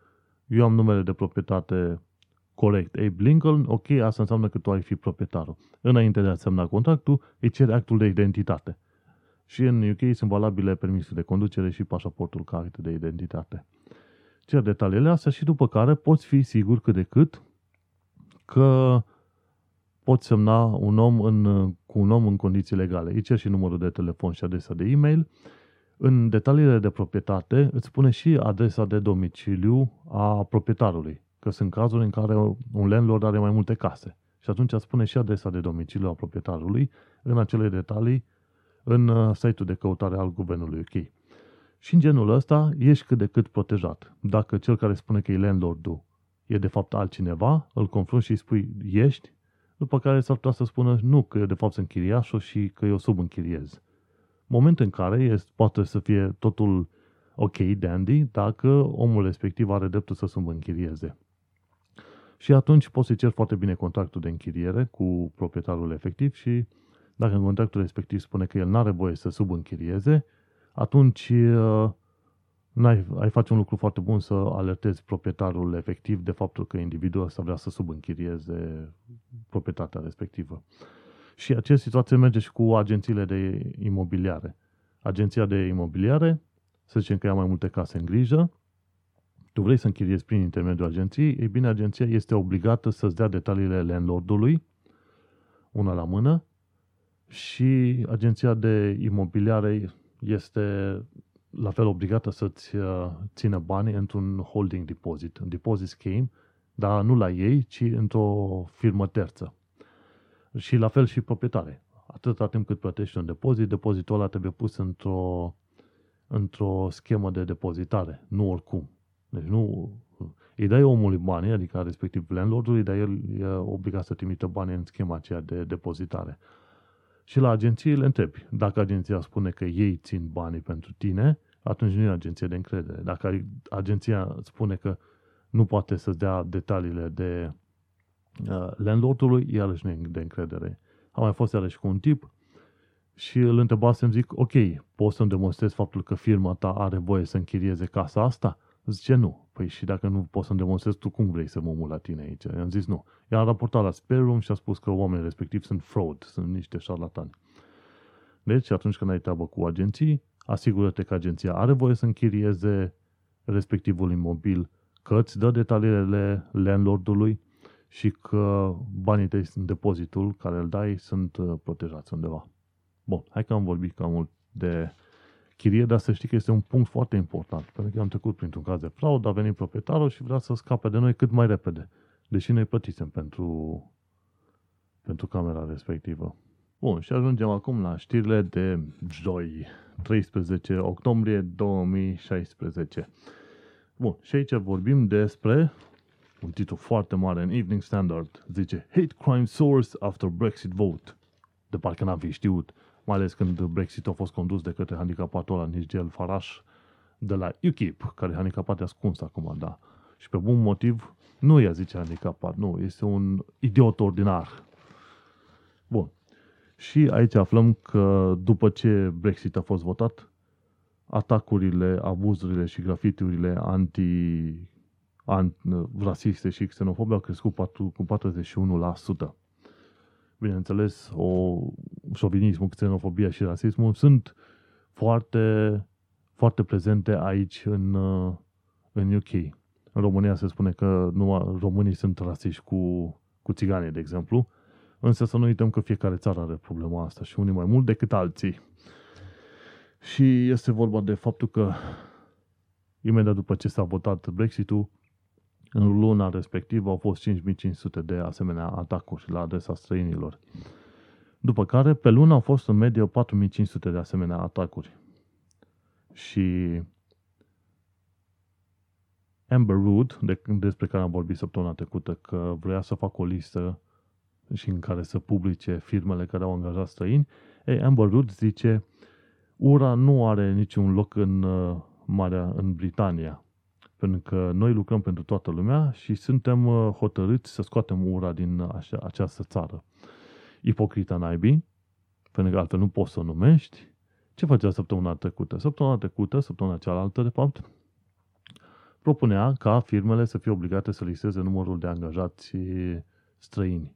eu am numele de proprietate corect, Abe Lincoln, ok, asta înseamnă că tu ai fi proprietarul. Înainte de a semna contractul, îi cere actul de identitate. Și în UK sunt valabile permisul de conducere și pașaportul ca acte de identitate cer detaliile astea și după care poți fi sigur cât de cât că poți semna un om în, cu un om în condiții legale. Îi cer și numărul de telefon și adresa de e-mail. În detaliile de proprietate îți spune și adresa de domiciliu a proprietarului, că sunt cazuri în care un landlord are mai multe case. Și atunci spune și adresa de domiciliu a proprietarului în acele detalii în uh, site-ul de căutare al guvernului UK. Și în genul ăsta ești cât de cât protejat. Dacă cel care spune că e landlord e de fapt altcineva, îl confrunți și îi spui ești, după care s-ar putea să spună nu, că eu de fapt sunt chiriașul și că eu subînchiriez. Moment în care este, poate să fie totul ok, dandy, dacă omul respectiv are dreptul să subînchirieze. Și atunci poți să cer foarte bine contractul de închiriere cu proprietarul efectiv și dacă în contractul respectiv spune că el nu are voie să subînchirieze, atunci uh, ai, ai face un lucru foarte bun să alertezi proprietarul efectiv de faptul că individul ăsta vrea să subînchirieze proprietatea respectivă. Și această situație merge și cu agențiile de imobiliare. Agenția de imobiliare, să zicem că ia mai multe case în grijă, tu vrei să închiriezi prin intermediul agenției, ei bine, agenția este obligată să-ți dea detaliile landlordului, una la mână, și agenția de imobiliare este la fel obligată să-ți uh, țină banii într-un holding deposit, un deposit scheme, dar nu la ei, ci într-o firmă terță. Și la fel și proprietare. Atâta timp cât plătești un depozit, depozitul ăla trebuie pus într-o, într-o schemă de depozitare, nu oricum. Deci nu îi dai omului banii, adică respectiv landlordului, dar el e obligat să trimită banii în schema aceea de depozitare. Și la agenție le întrebi. Dacă agenția spune că ei țin banii pentru tine, atunci nu e agenție de încredere. Dacă agenția spune că nu poate să-ți dea detaliile de uh, landlordului, iarăși nu e de încredere. Am mai fost iarăși cu un tip și îl întrebasem, zic, ok, poți să-mi demonstrezi faptul că firma ta are voie să închirieze casa asta? Zice, nu. Păi și dacă nu poți să-mi demonstrezi, tu cum vrei să mă mut la tine aici? I-am zis, nu. I-am raportat la spare room și a spus că oamenii respectiv sunt fraud, sunt niște șarlatani. Deci, atunci când ai treabă cu agenții, asigură-te că agenția are voie să închirieze respectivul imobil, că îți dă detaliile landlordului și că banii tăi în depozitul care îl dai sunt uh, protejați undeva. Bun, hai că am vorbit cam mult de chirie, dar să știi că este un punct foarte important, pentru că am trecut printr-un caz de fraud, a venit proprietarul și vrea să scape de noi cât mai repede, deși noi plătisem pentru, pentru camera respectivă. Bun, și ajungem acum la știrile de joi, 13 octombrie 2016. Bun, și aici vorbim despre un titlu foarte mare în Evening Standard. Zice, Hate crime source after Brexit vote. De parcă n-am fi știut mai ales când Brexit a fost condus de către handicapatul ăla Nigel Farage de la UKIP, care e handicapat ascuns acum, da. Și pe bun motiv, nu i-a zice handicapat, nu, este un idiot ordinar. Bun. Și aici aflăm că după ce Brexit a fost votat, atacurile, abuzurile și grafitiurile anti, anti rasiste și xenofobe au crescut cu 41% bineînțeles, o șovinismul, xenofobia și rasismul sunt foarte, foarte prezente aici în, în UK. În România se spune că nu, românii sunt rasiști cu, cu țiganii, de exemplu, însă să nu uităm că fiecare țară are problema asta și unii mai mult decât alții. Și este vorba de faptul că imediat după ce s-a votat Brexit-ul, în luna respectivă au fost 5500 de asemenea atacuri la adresa străinilor. După care, pe lună au fost în medie 4500 de asemenea atacuri. Și Amber Root, de, despre care am vorbit săptămâna trecută, că vrea să facă o listă și în care să publice firmele care au angajat străini, ei, Amber Root zice ura nu are niciun loc în uh, Marea, în Britania. Pentru că noi lucrăm pentru toată lumea și suntem uh, hotărâți să scoatem ura din așa, această țară. Ipocrita naibii, pentru că altfel nu poți să o numești. Ce facea săptămâna trecută? Săptămâna trecută, săptămâna cealaltă, de fapt, propunea ca firmele să fie obligate să listeze numărul de angajați străini.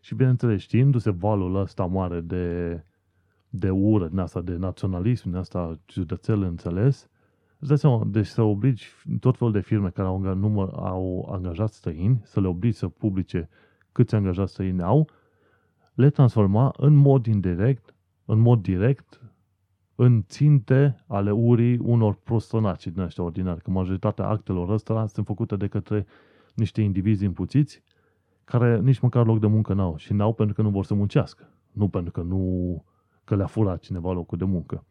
Și bineînțeles, știindu-se valul ăsta mare de, de ură, din asta, de naționalism, din asta ciudățel înțeles, Îți dai seama, deci să obligi tot felul de firme care au, număr, au angajat străini, să le obligi să publice câți angajați străini au, le transforma în mod indirect, în mod direct, în ținte ale urii unor prostonaci din ăștia ordinari, că majoritatea actelor ăstora sunt făcute de către niște indivizi impuțiți care nici măcar loc de muncă n-au și n-au pentru că nu vor să muncească, nu pentru că nu că le-a furat cineva locul de muncă.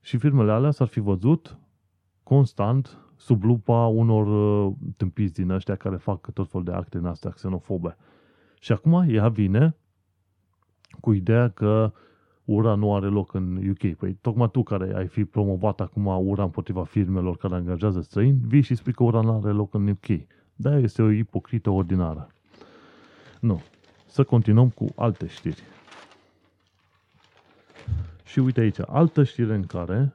Și firmele alea s-ar fi văzut constant sub lupa unor uh, tâmpiți din ăștia care fac tot fel de acte în astea xenofobe. Și acum ea vine cu ideea că ura nu are loc în UK. Păi tocmai tu care ai fi promovat acum ura împotriva firmelor care angajează străini, vii și spui că ura nu are loc în UK. Da, este o ipocrită ordinară. Nu. Să continuăm cu alte știri. Și uite aici, altă știre în care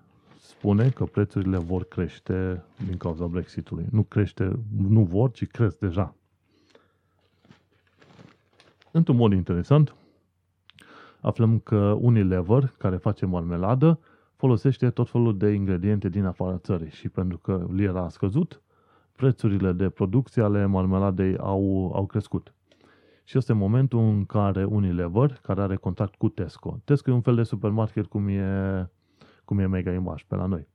spune că prețurile vor crește din cauza Brexitului. Nu crește, nu vor, ci cresc deja. Într-un mod interesant, aflăm că Unilever, care face marmeladă, folosește tot felul de ingrediente din afara țării și pentru că lira a scăzut, prețurile de producție ale marmeladei au, au crescut. Și este momentul în care Unilever, care are contact cu Tesco, Tesco e un fel de supermarket cum e, cum e Mega Image pe la noi.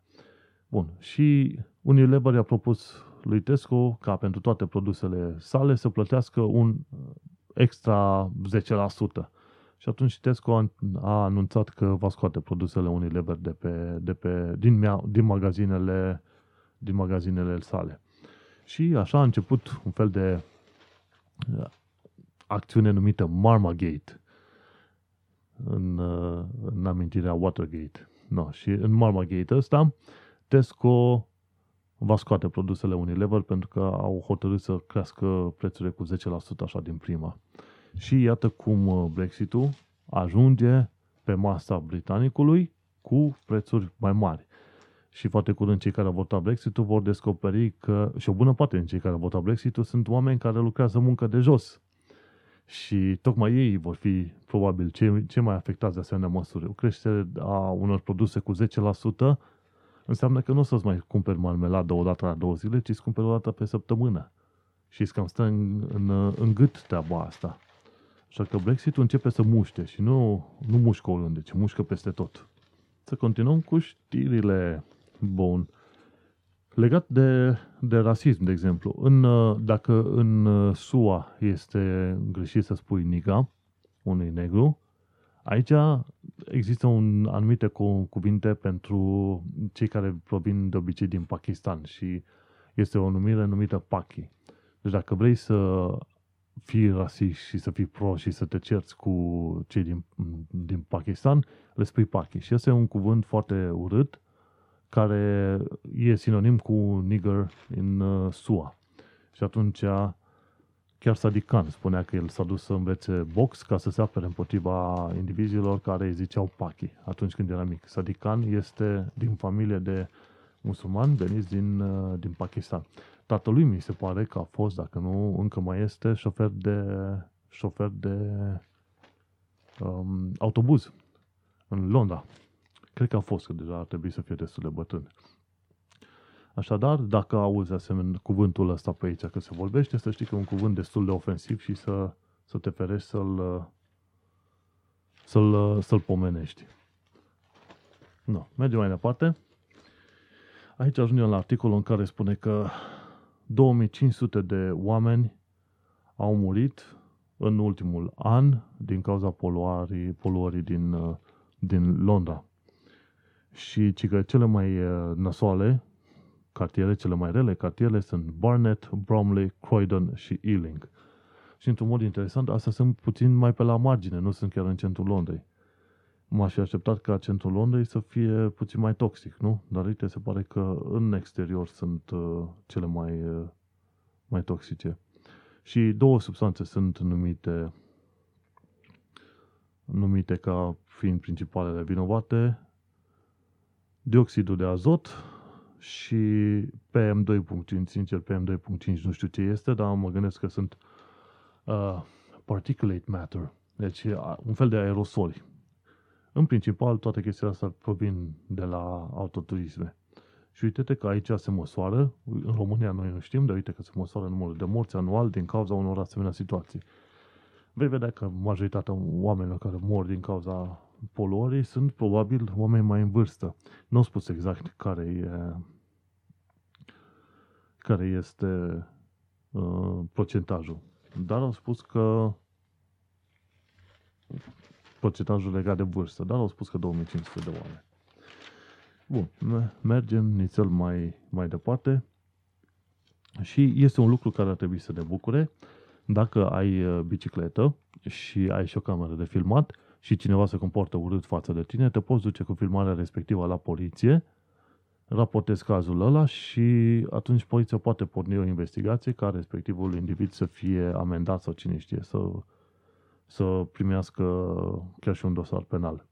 Bun, și Unilever i-a propus lui Tesco ca pentru toate produsele sale să plătească un extra 10%. Și atunci Tesco a, a anunțat că va scoate produsele Unilever de pe, de pe, din, din, magazinele, din magazinele sale. Și așa a început un fel de uh, acțiune numită Marmagate în, uh, în amintirea Watergate. No, și în Marmagate ăsta Tesco va scoate produsele Unilever pentru că au hotărât să crească prețurile cu 10% așa din prima. Și iată cum uh, Brexitul ajunge pe masa britanicului cu prețuri mai mari. Și foarte curând cei care au votat Brexitul vor descoperi că, și o bună parte din cei care au votat Brexitul sunt oameni care lucrează muncă de jos. Și tocmai ei vor fi probabil cei, cei mai afectați de asemenea măsuri. O creștere a unor produse cu 10% înseamnă că nu o să-ți mai cumperi marmeladă o dată la două zile, ci îți cumperi o dată pe săptămână. Și îți cam stă în, în, în gât treaba asta. Așa că Brexitul începe să muște și nu, nu mușcă oriunde, ci mușcă peste tot. Să continuăm cu știrile. Bun. Legat de, de rasism, de exemplu, în, dacă în SUA este greșit să spui niga unui negru, aici există un anumite cuvinte pentru cei care provin de obicei din Pakistan și este o numire numită Paki. Deci dacă vrei să fii rasist și să fii pro și să te cerți cu cei din, din Pakistan, le spui Paki. Și ăsta e un cuvânt foarte urât, care e sinonim cu nigger în uh, SUA. Și atunci chiar Sadiq Khan spunea că el s-a dus să învețe box ca să se apere împotriva indivizilor care îi ziceau Paki atunci când era mic. Sadiq Khan este din familie de musulmani veniți din, uh, din Pakistan. Tatălui mi se pare că a fost, dacă nu încă mai este, șofer de, șofer de um, autobuz în Londra. Cred că a fost, că deja ar trebui să fie destul de bătrân. Așadar, dacă auzi asemenea cuvântul ăsta pe aici că se vorbește, să știi că e un cuvânt destul de ofensiv și să, să te ferești să-l, să-l, să-l pomenești. No, mergem mai departe. Aici ajungem la articolul în care spune că 2500 de oameni au murit în ultimul an din cauza poluării, poluării din, uh, din Londra. Și ci că cele mai uh, nasoale cartiere, cele mai rele cartiere sunt Barnet, Bromley, Croydon și Ealing. Și într-un mod interesant, astea sunt puțin mai pe la margine, nu sunt chiar în centrul Londrei. M-aș fi așteptat ca centrul Londrei să fie puțin mai toxic, nu? Dar uite, se pare că în exterior sunt uh, cele mai, uh, mai toxice. Și două substanțe sunt numite numite ca fiind principalele vinovate, dioxidul de azot și PM2.5, sincer PM2.5 nu știu ce este, dar mă gândesc că sunt uh, particulate matter, deci uh, un fel de aerosoli. În principal, toate chestiile astea provin de la autoturisme. Și uite că aici se măsoară, în România noi nu știm, dar uite că se măsoară numărul de morți anual din cauza unor asemenea situații. vei vedea că majoritatea oamenilor care mor din cauza poluării sunt probabil oameni mai în vârstă. Nu au spus exact care e care este uh, procentajul. Dar au spus că procentajul legat de vârstă, dar au spus că 2500 de oameni. Bun, mergem nițel mai, mai departe și este un lucru care ar trebui să ne bucure dacă ai uh, bicicletă și ai și o cameră de filmat și cineva se comportă urât față de tine, te poți duce cu filmarea respectivă la poliție, raportezi cazul ăla și atunci poliția poate porni o investigație ca respectivul individ să fie amendat sau cine știe, să, să primească chiar și un dosar penal.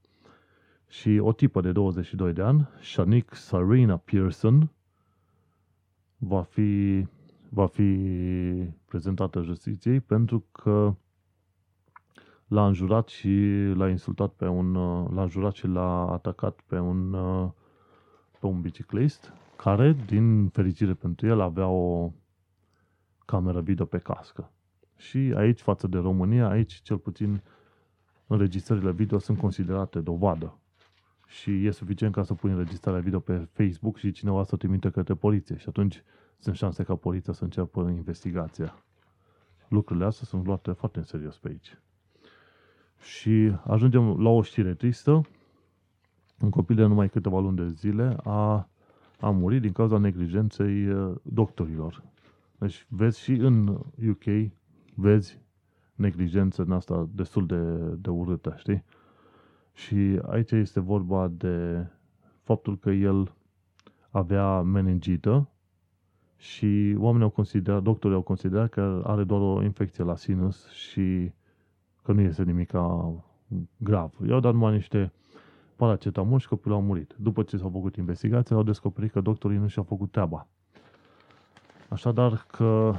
Și o tipă de 22 de ani, Shanik Sarina Pearson, va fi, va fi prezentată justiției pentru că l-a înjurat și l-a insultat pe un, l-a înjurat și l-a atacat pe un, pe un biciclist care, din fericire pentru el, avea o cameră video pe cască. Și aici, față de România, aici cel puțin înregistrările video sunt considerate dovadă. Și e suficient ca să pui înregistrarea video pe Facebook și cineva să o trimite către poliție. Și atunci sunt șanse ca poliția să înceapă investigația. Lucrurile astea sunt luate foarte în serios pe aici. Și ajungem la o știre tristă. Un copil de numai câteva luni de zile a, a murit din cauza neglijenței uh, doctorilor. Deci vezi și în UK, vezi neglijență în asta destul de, de urâtă, știi? Și aici este vorba de faptul că el avea meningită și oamenii au considerat, doctorii au considerat că are doar o infecție la sinus și că nu este nimic grav. I-au dat numai niște paracetamol și copilul a murit. După ce s-au făcut investigații, au descoperit că doctorii nu și-au făcut treaba. Așadar că,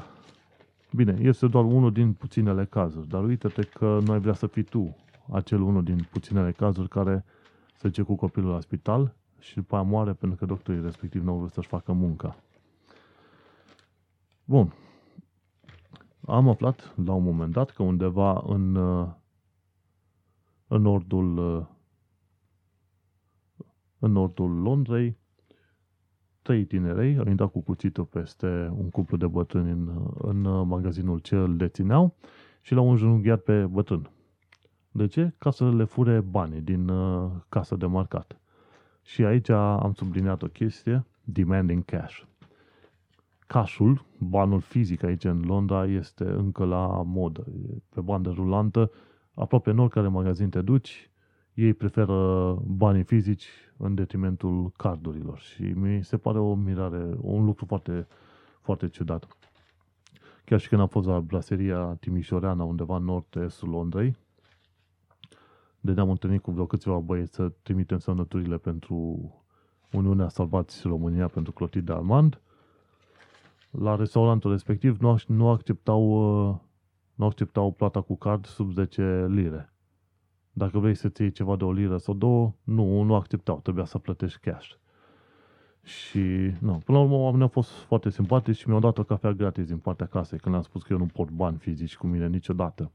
bine, este doar unul din puținele cazuri, dar uite-te că nu ai vrea să fii tu acel unul din puținele cazuri care se duce cu copilul la spital și după aia moare pentru că doctorii respectiv nu au vrut să-și facă munca. Bun. Am aflat la un moment dat că undeva în, în nordul în nordul Londrei trei tinerei au intrat cu cuțitul peste un cuplu de bătrâni în, în magazinul ce îl dețineau și l-au înjunghiat pe bătrân. De ce? Ca să le fure banii din uh, casa de marcat. Și aici am subliniat o chestie, demanding cash. Cashul, banul fizic aici în Londra, este încă la modă. Pe bandă rulantă, aproape în oricare magazin te duci, ei preferă banii fizici în detrimentul cardurilor și mi se pare o mirare, un lucru foarte, foarte ciudat. Chiar și când am fost la braseria Timișoreana, undeva în nord-estul Londrei, de ne-am întâlnit cu vreo câțiva băieți să trimitem semnăturile pentru Uniunea Salvați România pentru Clotilde Armand. La restaurantul respectiv nu, nu acceptau uh, nu acceptau plata cu card sub 10 lire. Dacă vrei să-ți iei ceva de o liră sau două, nu, nu acceptau, trebuia să plătești cash. Și, nu, până la urmă, oamenii au fost foarte simpatici și mi-au dat o cafea gratis din partea casei, când am spus că eu nu port bani fizici cu mine niciodată.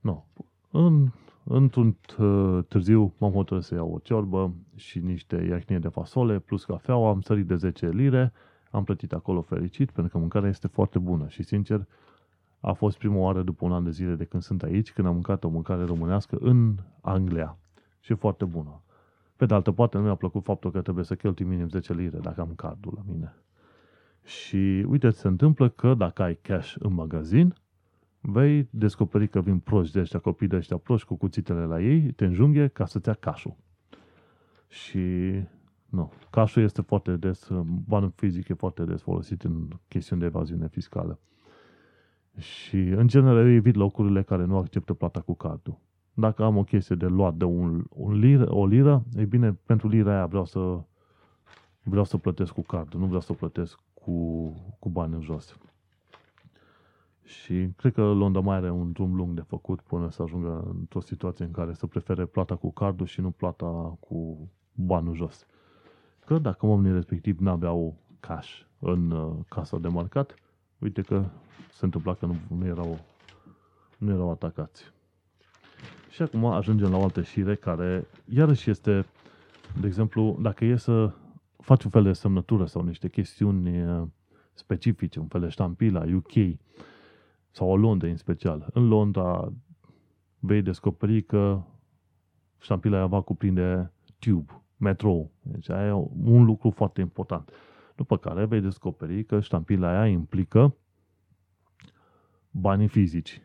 Nu. În Într-un târziu m-am hotărât să iau o ciorbă și niște iachnie de fasole plus cafeaua, am sărit de 10 lire, am plătit acolo fericit pentru că mâncarea este foarte bună și sincer a fost prima oară după un an de zile de când sunt aici, când am mâncat o mâncare românească în Anglia și foarte bună. Pe de altă parte, nu mi-a plăcut faptul că trebuie să cheltui minim 10 lire dacă am cardul la mine. Și uite, se întâmplă că dacă ai cash în magazin, vei descoperi că vin proști de ăștia, copii de ăștia proști cu cuțitele la ei, te înjunghe ca să-ți ia cașul. Și nu, cașul este foarte des, banul fizic e foarte des folosit în chestiuni de evaziune fiscală. Și în general evit locurile care nu acceptă plata cu cardul. Dacă am o chestie de luat de un, un liră, o liră, e bine, pentru lira aia vreau să vreau să plătesc cu cardul, nu vreau să plătesc cu, cu bani în jos. Și cred că Londra mai are un drum lung de făcut până să ajungă într-o situație în care să prefere plata cu cardul și nu plata cu banul jos. Că dacă oamenii respectiv n-aveau cash în uh, casa de marcat, uite că se întâmpla că nu, nu erau nu erau atacați. Și acum ajungem la o altă șire care iarăși este, de exemplu, dacă e să faci un fel de semnătură sau niște chestiuni uh, specifice, un fel de ștampila UK sau o Londra în special. În Londra vei descoperi că ștampila aia va cuprinde tube, metrou. Deci aia e un lucru foarte important. După care vei descoperi că ștampila aia implică bani fizici.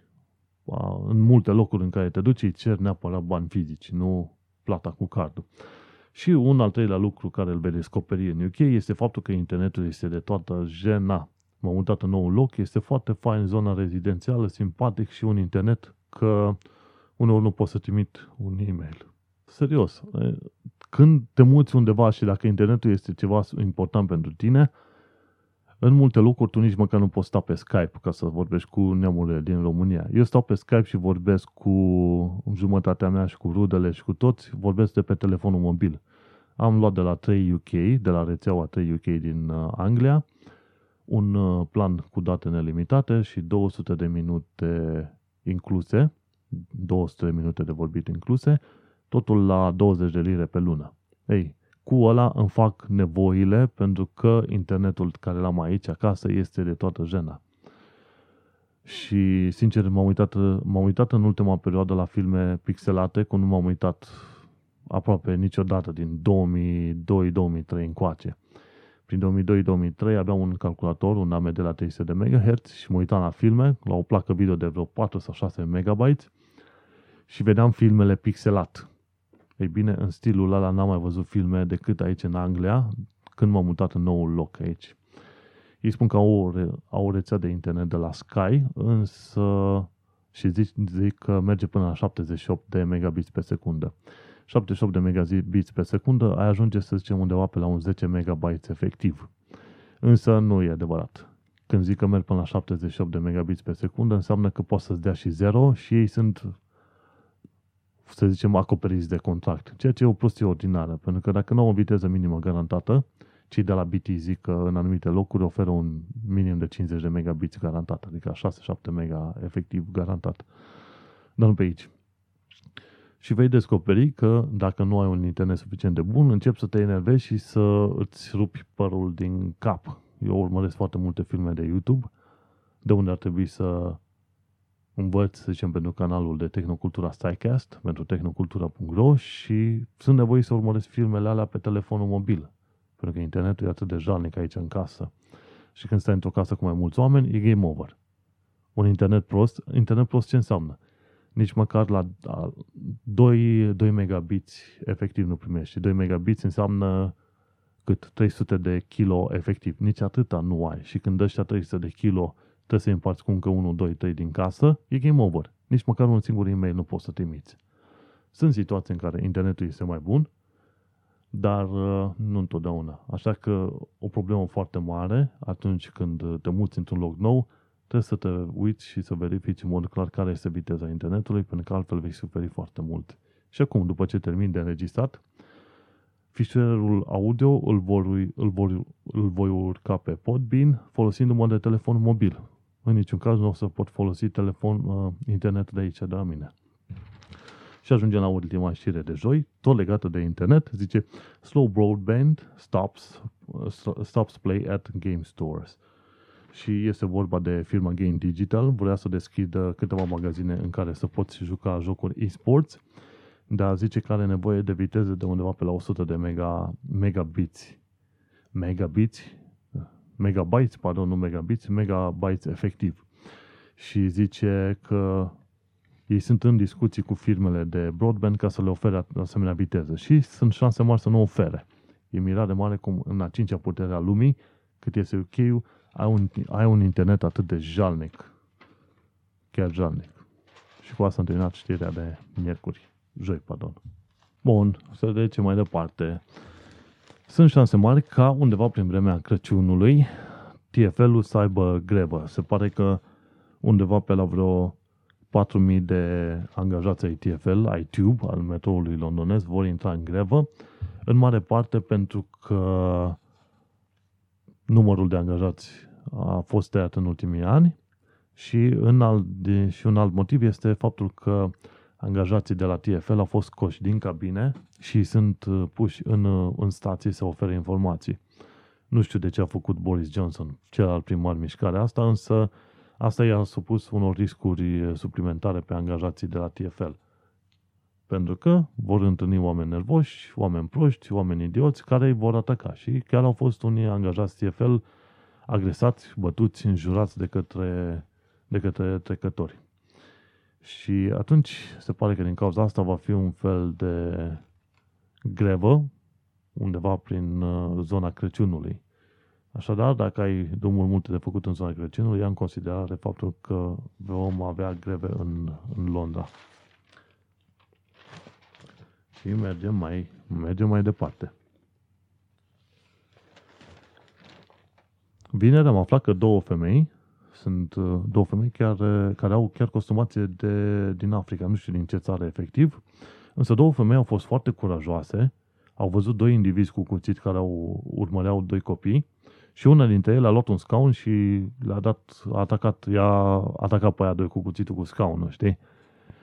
În multe locuri în care te duci îi cer neapărat bani fizici, nu plata cu cardul. Și un al treilea lucru care îl vei descoperi în UK este faptul că internetul este de toată jena. M-am mutat în nou loc, este foarte fain zona rezidențială, simpatic și un internet că uneori nu poți să trimit un e-mail. Serios, când te muți undeva și dacă internetul este ceva important pentru tine, în multe locuri tu nici măcar nu poți sta pe Skype ca să vorbești cu neamurile din România. Eu stau pe Skype și vorbesc cu jumătatea mea și cu rudele și cu toți, vorbesc de pe telefonul mobil. Am luat de la 3 UK, de la rețeaua 3 UK din uh, Anglia, un uh, plan cu date nelimitate și 200 de minute incluse, 200 de minute de vorbit incluse, totul la 20 de lire pe lună. Ei, cu ăla îmi fac nevoile pentru că internetul care l-am aici acasă este de toată jena. Și, sincer, m-am uitat, m-am uitat în ultima perioadă la filme pixelate, cum nu m-am uitat aproape niciodată din 2002-2003 încoace. Prin 2002-2003 aveam un calculator, un AMD la 300 de MHz și mă uitam la filme, la o placă video de vreo 4 sau 6 MB și vedeam filmele pixelat. Ei bine, în stilul ăla n-am mai văzut filme decât aici în Anglia, când m-am mutat în noul loc aici. Ei spun că au o, re- au o rețea de internet de la Sky, însă și zic, zic că merge până la 78 de megabits pe secundă. 78 de megabits pe secundă, ai ajunge să zicem undeva pe la un 10 megabytes efectiv. Însă nu e adevărat. Când zic că merg până la 78 de megabits pe secundă, înseamnă că poți să-ți dea și 0 și ei sunt să zicem, acoperiți de contract. Ceea ce e o prostie ordinară, pentru că dacă nu au o viteză minimă garantată, cei de la BT zic că în anumite locuri oferă un minim de 50 de megabits garantat, adică 6-7 mega efectiv garantat. Dar nu pe aici. Și vei descoperi că dacă nu ai un internet suficient de bun, începi să te enervezi și să îți rupi părul din cap. Eu urmăresc foarte multe filme de YouTube, de unde ar trebui să învăț, să zicem, pentru canalul de Tehnocultura SciCast, pentru tehnocultura.ro și sunt nevoit să urmăresc filmele alea pe telefonul mobil, pentru că internetul e atât de jalnic aici în casă. Și când stai într-o casă cu mai mulți oameni, e game over. Un internet prost, internet prost ce înseamnă? Nici măcar la 2, 2 megabits efectiv nu primești. 2 megabits înseamnă cât 300 de kilo efectiv. Nici atâta nu ai. Și când ăștia 300 de kilo trebuie să împarți cu încă 1, 2, 3 din casă, e game over. Nici măcar un singur e-mail nu poți să trimiți. Sunt situații în care internetul este mai bun, dar uh, nu întotdeauna. Așa că o problemă foarte mare atunci când te muți într-un loc nou, trebuie să te uiți și să verifici în mod clar care este viteza internetului, pentru că altfel vei suferi foarte mult. Și acum, după ce termin de înregistrat, fișierul audio îl, vor, îl, vor, îl voi urca pe Podbean folosindu-mă de telefon mobil. În niciun caz nu o să pot folosi telefon, uh, internet de aici, de la mine. Și ajungem la ultima știre de joi, tot legată de internet, zice Slow Broadband stops, uh, stops play at game stores. Și este vorba de firma Game Digital, vrea să deschidă câteva magazine în care să poți juca jocuri e-sports, dar zice că are nevoie de viteze de undeva pe la 100 de mega, megabits. Megabits? Megabytes, pardon, nu megabits, megabytes efectiv. Și zice că ei sunt în discuții cu firmele de broadband ca să le ofere asemenea viteză și sunt șanse mari să nu ofere. E mirare mare cum în a cincea putere a lumii, cât este UK, ai un, ai un internet atât de jalnic. Chiar jalnic. Și cu asta am terminat știrea de miercuri. Joi, pardon. Bun, să trecem mai departe. Sunt șanse mari ca undeva prin vremea Crăciunului TFL-ul să aibă grevă. Se pare că undeva pe la vreo 4.000 de angajați ai TFL, ai Tube, al metroului londonez, vor intra în grevă, în mare parte pentru că numărul de angajați a fost tăiat în ultimii ani, Și, în alt, de, și un alt motiv este faptul că angajații de la TFL au fost scoși din cabine și sunt uh, puși în, uh, în stație să ofere informații. Nu știu de ce a făcut Boris Johnson, celălalt primar, mișcarea asta, însă asta i-a supus unor riscuri uh, suplimentare pe angajații de la TFL. Pentru că vor întâlni oameni nervoși, oameni proști, oameni idioți care îi vor ataca. Și chiar au fost unii angajați TFL agresați, bătuți, înjurați de către, de către trecători. Și atunci se pare că din cauza asta va fi un fel de grevă undeva prin uh, zona Crăciunului. Așadar, dacă ai drumuri multe de făcut în zona Crăciunului, ia în considerare faptul că vom avea greve în, în Londra. Și mergem mai, mergem mai departe. Vineri am aflat că două femei, sunt uh, două femei chiar, care au chiar costumație de, din Africa, nu știu din ce țară efectiv, însă două femei au fost foarte curajoase, au văzut doi indivizi cu cuțit care au, urmăreau doi copii și una dintre ele a luat un scaun și le-a dat, a atacat, i-a atacat pe aia doi cu cuțitul cu scaunul, știi?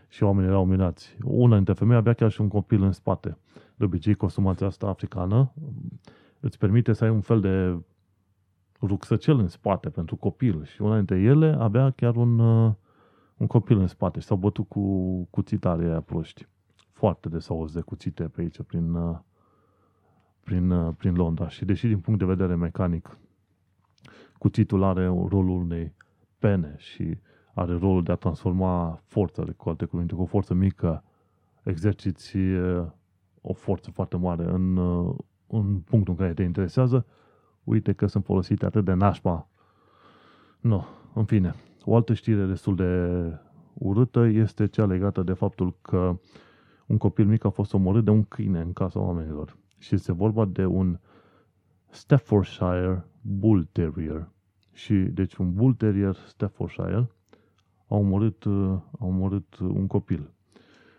Și oamenii erau mirați. Una dintre femei avea chiar și un copil în spate. De obicei, costumația asta africană îți permite să ai un fel de rucsăcel în spate pentru copil și una dintre ele avea chiar un, uh, un copil în spate și s-au bătut cu cuțitare aia proști. Foarte de s-au de cuțite pe aici prin, uh, prin, uh, prin Londra și deși din punct de vedere mecanic cuțitul are rolul unei pene și are rolul de a transforma forța, cu alte cuvinte, cu o forță mică exerciți o forță foarte mare în, în punctul în care te interesează, uite că sunt folosite atât de nașpa. Nu, în fine. O altă știre destul de urâtă este cea legată de faptul că un copil mic a fost omorât de un câine în casa oamenilor. Și este vorba de un Staffordshire Bull Terrier. Și, deci, un Bull Terrier Staffordshire a omorât, a omorât un copil.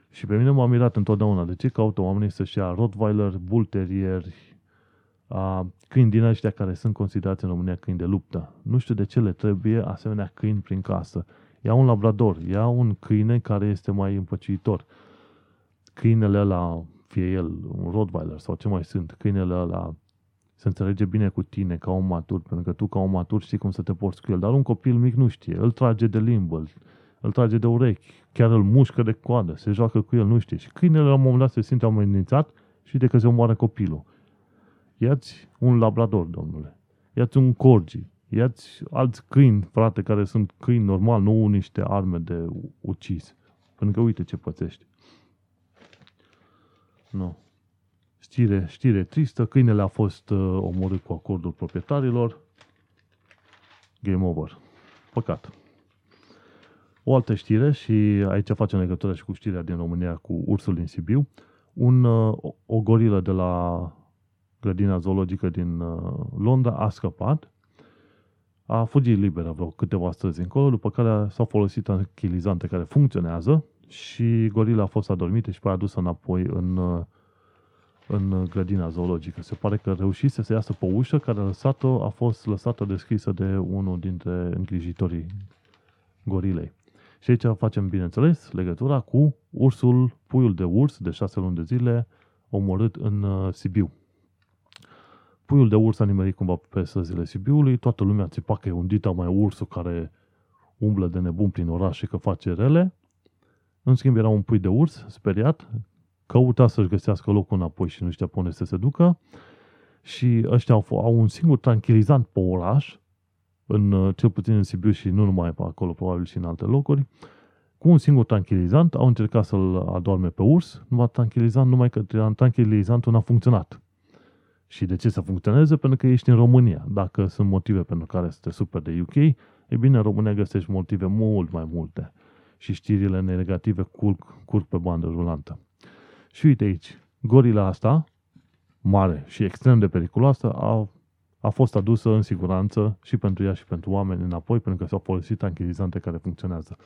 Și pe mine m-a mirat întotdeauna de ce caută oamenii să-și ia Rottweiler, Bull Terrier, a, câini din ăștia care sunt considerați în România câini de luptă. Nu știu de ce le trebuie asemenea câini prin casă. Ia un labrador, ia un câine care este mai împăcitor. Câinele ăla, fie el un Rottweiler sau ce mai sunt, câinele ăla se înțelege bine cu tine ca om matur, pentru că tu ca om matur știi cum să te porți cu el, dar un copil mic nu știe, îl trage de limbă, îl, îl trage de urechi, chiar îl mușcă de coadă, se joacă cu el, nu știe. Și câinele la un moment dat se simte amenințat și de că se omoară copilul. Iați un labrador, domnule. Iați un corgi. Iați alți câini, frate, care sunt câini normal, nu niște arme de ucis. Pentru că uite ce pățești. Nu. Știre, știre tristă, câinele a fost uh, omorât cu acordul proprietarilor. Game over. Păcat. O altă știre și aici facem legătură și cu știrea din România cu ursul din Sibiu. Un, uh, o gorilă de la grădina zoologică din uh, Londra, a scăpat, a fugit liberă vreo câteva străzi încolo, după care s-au folosit anchilizante care funcționează și gorila a fost adormită și pe adusă înapoi în, uh, în grădina zoologică. Se pare că reușise să iasă pe ușă care a, lăsat-o, a fost lăsată deschisă de unul dintre îngrijitorii gorilei. Și aici facem, bineînțeles, legătura cu ursul, puiul de urs de șase luni de zile, omorât în uh, Sibiu. Puiul de urs a nimerit cumva pe săzile Sibiului, toată lumea țipa că e un dita mai ursul care umblă de nebun prin oraș și că face rele. În schimb era un pui de urs, speriat, căuta să-și găsească locul înapoi și nu știa pe unde să se ducă. Și ăștia au, au un singur tranquilizant pe oraș, în, cel puțin în Sibiu și nu numai pe acolo, probabil și în alte locuri, cu un singur tranquilizant, au încercat să-l adorme pe urs, numai tranquilizant, numai că tranquilizantul n-a funcționat. Și de ce să funcționeze? Pentru că ești în România. Dacă sunt motive pentru care să te super de UK, e bine, în România găsești motive mult mai multe. Și știrile negative curg, curg pe bandă rulantă. Și uite aici, gorila asta, mare și extrem de periculoasă, a, a fost adusă în siguranță și pentru ea și pentru oameni înapoi, pentru că s-au folosit anchilizante care funcționează.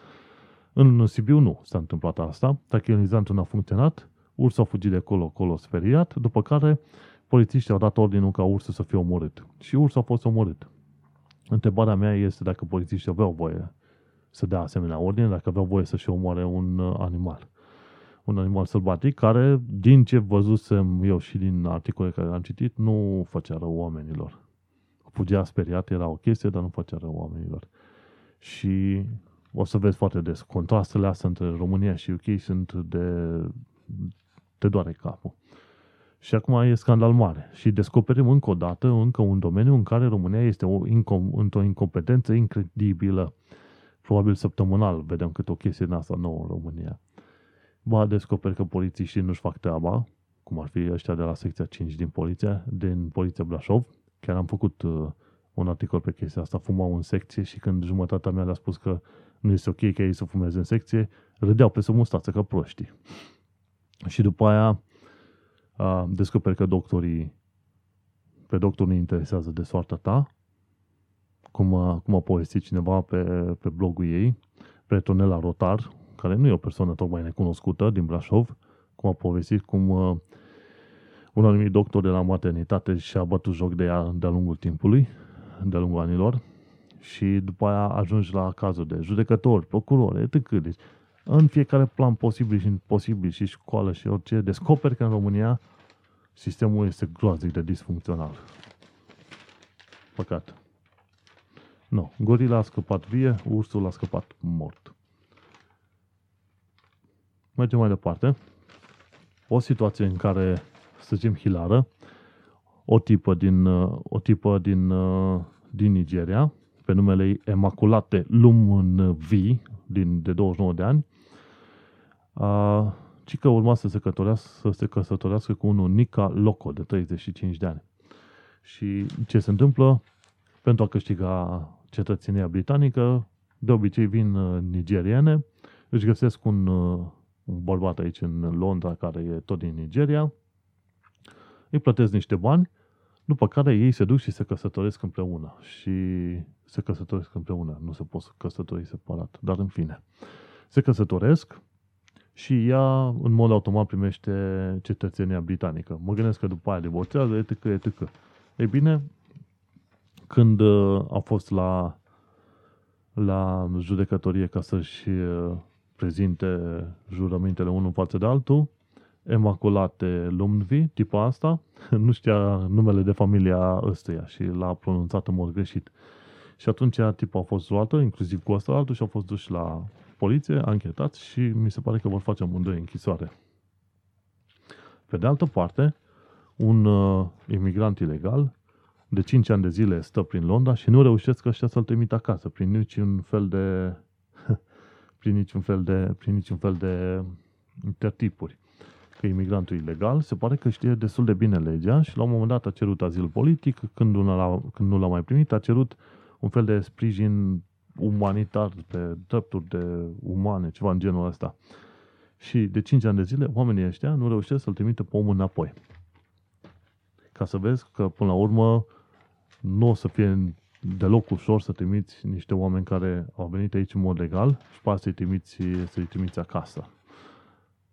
În Sibiu nu s-a întâmplat asta, anchilizantul nu a funcționat, ursul a fugit de acolo, acolo speriat, după care polițiștii au dat ordinul ca ursul să fie omorât. Și ursul a fost omorât. Întrebarea mea este dacă polițiștii aveau voie să dea asemenea ordine dacă aveau voie să-și omoare un uh, animal. Un animal sălbatic care, din ce văzusem eu și din articole care am citit, nu făcea rău oamenilor. Fugea speriat, era o chestie, dar nu făcea rău oamenilor. Și o să vezi foarte des. Contrastele astea între România și UK sunt de... te doare capul. Și acum e scandal mare. Și descoperim încă o dată, încă un domeniu în care România este o incom- într-o incompetență incredibilă. Probabil săptămânal vedem câte o chestie în asta nouă în România. Ba descoperi că polițiștii nu-și fac treaba, cum ar fi ăștia de la secția 5 din poliția, din poliția Brașov. Chiar am făcut uh, un articol pe chestia asta, fumau în secție și când jumătatea mea le-a spus că nu este ok ca ei să fumeze în secție, râdeau pe sub mustață ca proștii. Și după aia descoperi că doctorii, pe doctor nu interesează de soarta ta, cum a, cum a povestit cineva pe, pe blogul ei, Tonela Rotar, care nu e o persoană tocmai necunoscută din Brașov, cum a povestit cum uh, un anumit doctor de la maternitate și-a bătut joc de ea de-a lungul timpului, de-a lungul anilor, și după aia ajungi la cazul de judecători, procurori, etc. Deci, în fiecare plan posibil și imposibil și școală și orice, descoperi că în România sistemul este groaznic de disfuncțional. Păcat. Nu. Gorila a scăpat vie, ursul a scăpat mort. Mergem mai departe. O situație în care, să zicem, hilară, o tipă din, o tipă din, din Nigeria, pe numele ei Emaculate Lumun V, din, de 29 de ani, a, ci că urma să se, să se căsătorească cu unul Nica Loco, de 35 de ani. Și ce se întâmplă? Pentru a câștiga cetățenia britanică, de obicei vin uh, nigeriene, își găsesc un, uh, un bărbat aici în Londra care e tot din Nigeria, îi plătesc niște bani, după care ei se duc și se căsătoresc împreună. Și se căsătoresc împreună, nu se pot căsători separat, dar în fine. Se căsătoresc, și ea în mod automat primește cetățenia britanică. Mă gândesc că după aia divorțează, etc., etc. Ei bine, când uh, a fost la, la judecătorie ca să-și uh, prezinte jurămintele unul față de altul, Emaculate Lumnvi, tipa asta, nu știa numele de familia ăstuia și l-a pronunțat în mod greșit. Și atunci tipul a fost luată, inclusiv cu asta altul, și au fost duși la poliție, anchetat și mi se pare că vor face amândoi închisoare. Pe de altă parte, un uh, imigrant ilegal de 5 ani de zile stă prin Londra și nu reușesc ăștia să-l trimit acasă prin niciun fel de prin niciun fel de prin niciun fel de tertipuri. Că imigrantul ilegal se pare că știe destul de bine legea și la un moment dat a cerut azil politic, când, una când nu l-a mai primit, a cerut un fel de sprijin umanitar, pe drepturi de umane, ceva în genul ăsta. Și de 5 ani de zile, oamenii ăștia nu reușesc să-l trimită pe omul înapoi. Ca să vezi că, până la urmă, nu o să fie deloc ușor să trimiți niște oameni care au venit aici în mod legal și pe să-i trimiți, să-i trimiți acasă.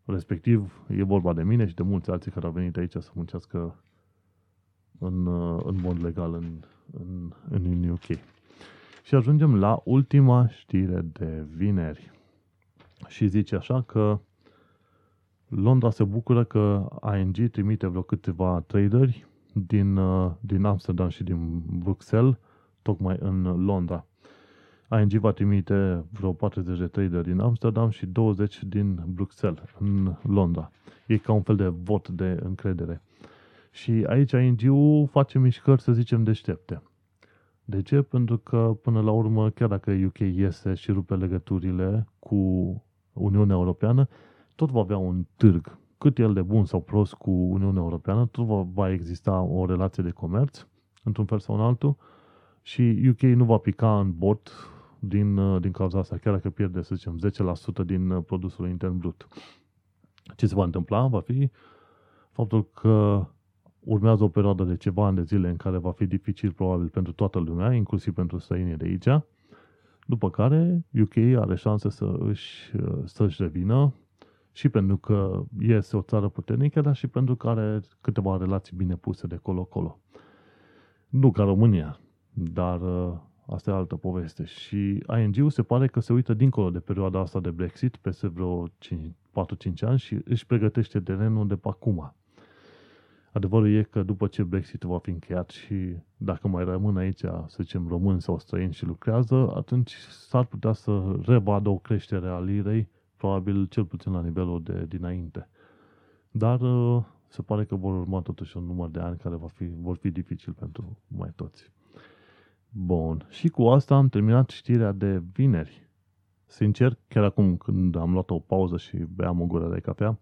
Respectiv, e vorba de mine și de mulți alții care au venit aici să muncească în, în mod legal în, în, în UK. Și ajungem la ultima știre de vineri. Și zice așa că Londra se bucură că ING trimite vreo câteva traderi din, uh, din Amsterdam și din Bruxelles, tocmai în Londra. ING va trimite vreo 40 de traderi din Amsterdam și 20 din Bruxelles, în Londra. E ca un fel de vot de încredere. Și aici ING-ul face mișcări, să zicem, deștepte. De ce? Pentru că, până la urmă, chiar dacă UK iese și rupe legăturile cu Uniunea Europeană, tot va avea un târg. Cât el de bun sau prost cu Uniunea Europeană, tot va, va exista o relație de comerț, într-un fel sau în altul, și UK nu va pica în bot din, din cauza asta, chiar dacă pierde, să zicem, 10% din produsul intern brut. Ce se va întâmpla va fi faptul că urmează o perioadă de ceva ani de zile în care va fi dificil probabil pentru toată lumea, inclusiv pentru străinii de aici, după care UK are șanse să își, să-și revină și pentru că este o țară puternică, dar și pentru că are câteva relații bine puse de colo-colo. Nu ca România, dar uh, Asta e altă poveste. Și ING-ul se pare că se uită dincolo de perioada asta de Brexit, peste vreo 4-5 ani și își pregătește terenul de pe acum. Adevărul e că după ce Brexit va fi încheiat și dacă mai rămân aici, să zicem, români sau străini și lucrează, atunci s-ar putea să revadă o creștere a lirei, probabil cel puțin la nivelul de dinainte. Dar uh, se pare că vor urma totuși un număr de ani care va fi, vor fi dificil pentru mai toți. Bun. Și cu asta am terminat știrea de vineri. Sincer, chiar acum când am luat o pauză și beam o gură de cafea,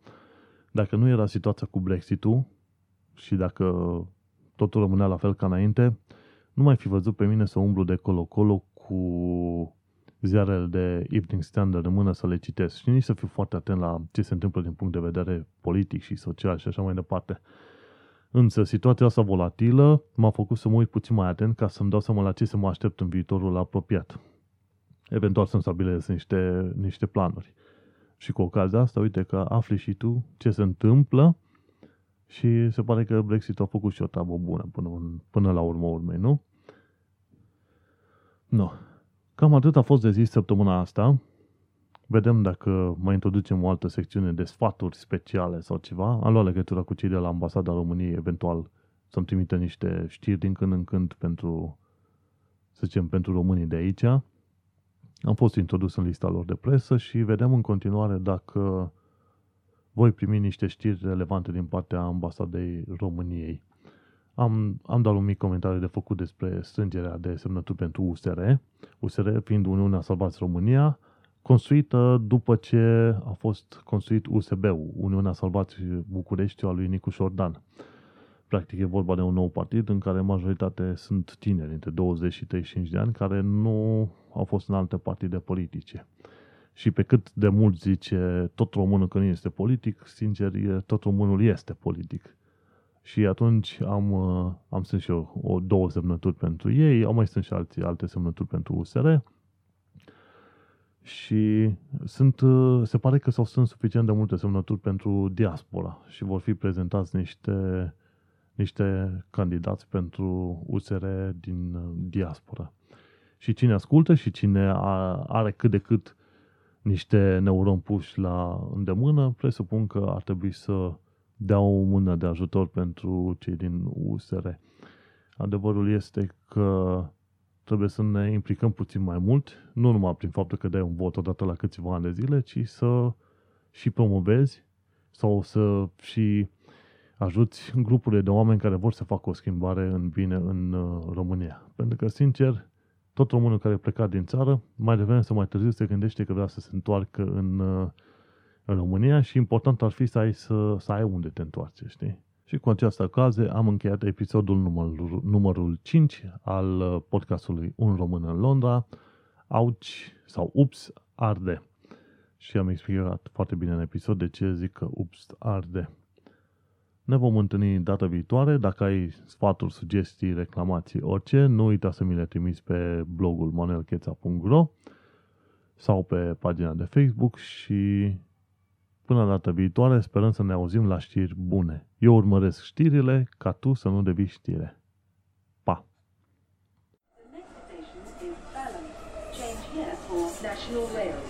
dacă nu era situația cu Brexit-ul și dacă totul rămânea la fel ca înainte, nu mai fi văzut pe mine să umblu de colo-colo cu ziarele de Evening Standard în mână să le citesc și nici să fiu foarte atent la ce se întâmplă din punct de vedere politic și social și așa mai departe. Însă situația asta volatilă m-a făcut să mă uit puțin mai atent ca să-mi dau seama la ce să mă aștept în viitorul apropiat. Eventual să-mi stabilesc niște, niște planuri. Și cu ocazia asta, uite că afli și tu ce se întâmplă și se pare că Brexit a făcut și o treabă bună până, până la urmă urmei, nu? Nu. Cam atât a fost de zis săptămâna asta. Vedem dacă mai introducem o altă secțiune de sfaturi speciale sau ceva. Am luat legătura cu cei de la Ambasada României, eventual să-mi trimită niște știri din când în când pentru, să zicem, pentru românii de aici. Am fost introdus în lista lor de presă și vedem în continuare dacă voi primi niște știri relevante din partea Ambasadei României. Am, am dat un mic comentariu de făcut despre strângerea de semnături pentru USR, USR fiind Uniunea Salvați România, construită după ce a fost construit USB-ul, Uniunea Salvați București al lui Nicu Șordan. Practic e vorba de un nou partid în care majoritate sunt tineri, între 20 și 35 de ani, care nu au fost în alte partide politice. Și pe cât de mult zice tot românul că nu este politic, sincer, tot românul este politic. Și atunci am, am strâns și eu o, două semnături pentru ei, au mai strâns și alții, alte semnături pentru USR și sunt, se pare că s-au strâns suficient de multe semnături pentru diaspora și vor fi prezentați niște, niște candidați pentru USR din diaspora. Și cine ascultă și cine are cât de cât niște neuron puși la îndemână, presupun că ar trebui să dea o mână de ajutor pentru cei din USR. Adevărul este că trebuie să ne implicăm puțin mai mult, nu numai prin faptul că dai un vot odată la câțiva ani de zile, ci să și promovezi sau să și ajuți grupurile de oameni care vor să facă o schimbare în bine în uh, România. Pentru că, sincer, tot românul care a plecat din țară, mai devreme sau mai târziu se gândește că vrea să se întoarcă în, uh, în România și important ar fi să ai, să, să ai unde te întoarce, știi? Și cu această ocazie am încheiat episodul numărul, numărul 5 al uh, podcastului Un Român în Londra, Auci sau Ups Arde. Și am explicat foarte bine în episod de ce zic că Ups Arde. Ne vom întâlni data viitoare. Dacă ai sfaturi, sugestii, reclamații, orice, nu uita să mi le trimiți pe blogul monelcheța.ro sau pe pagina de Facebook și Până data viitoare, sperăm să ne auzim la știri bune. Eu urmăresc știrile ca tu să nu devii știre. Pa! The next station is Balham. Change here for National Rail.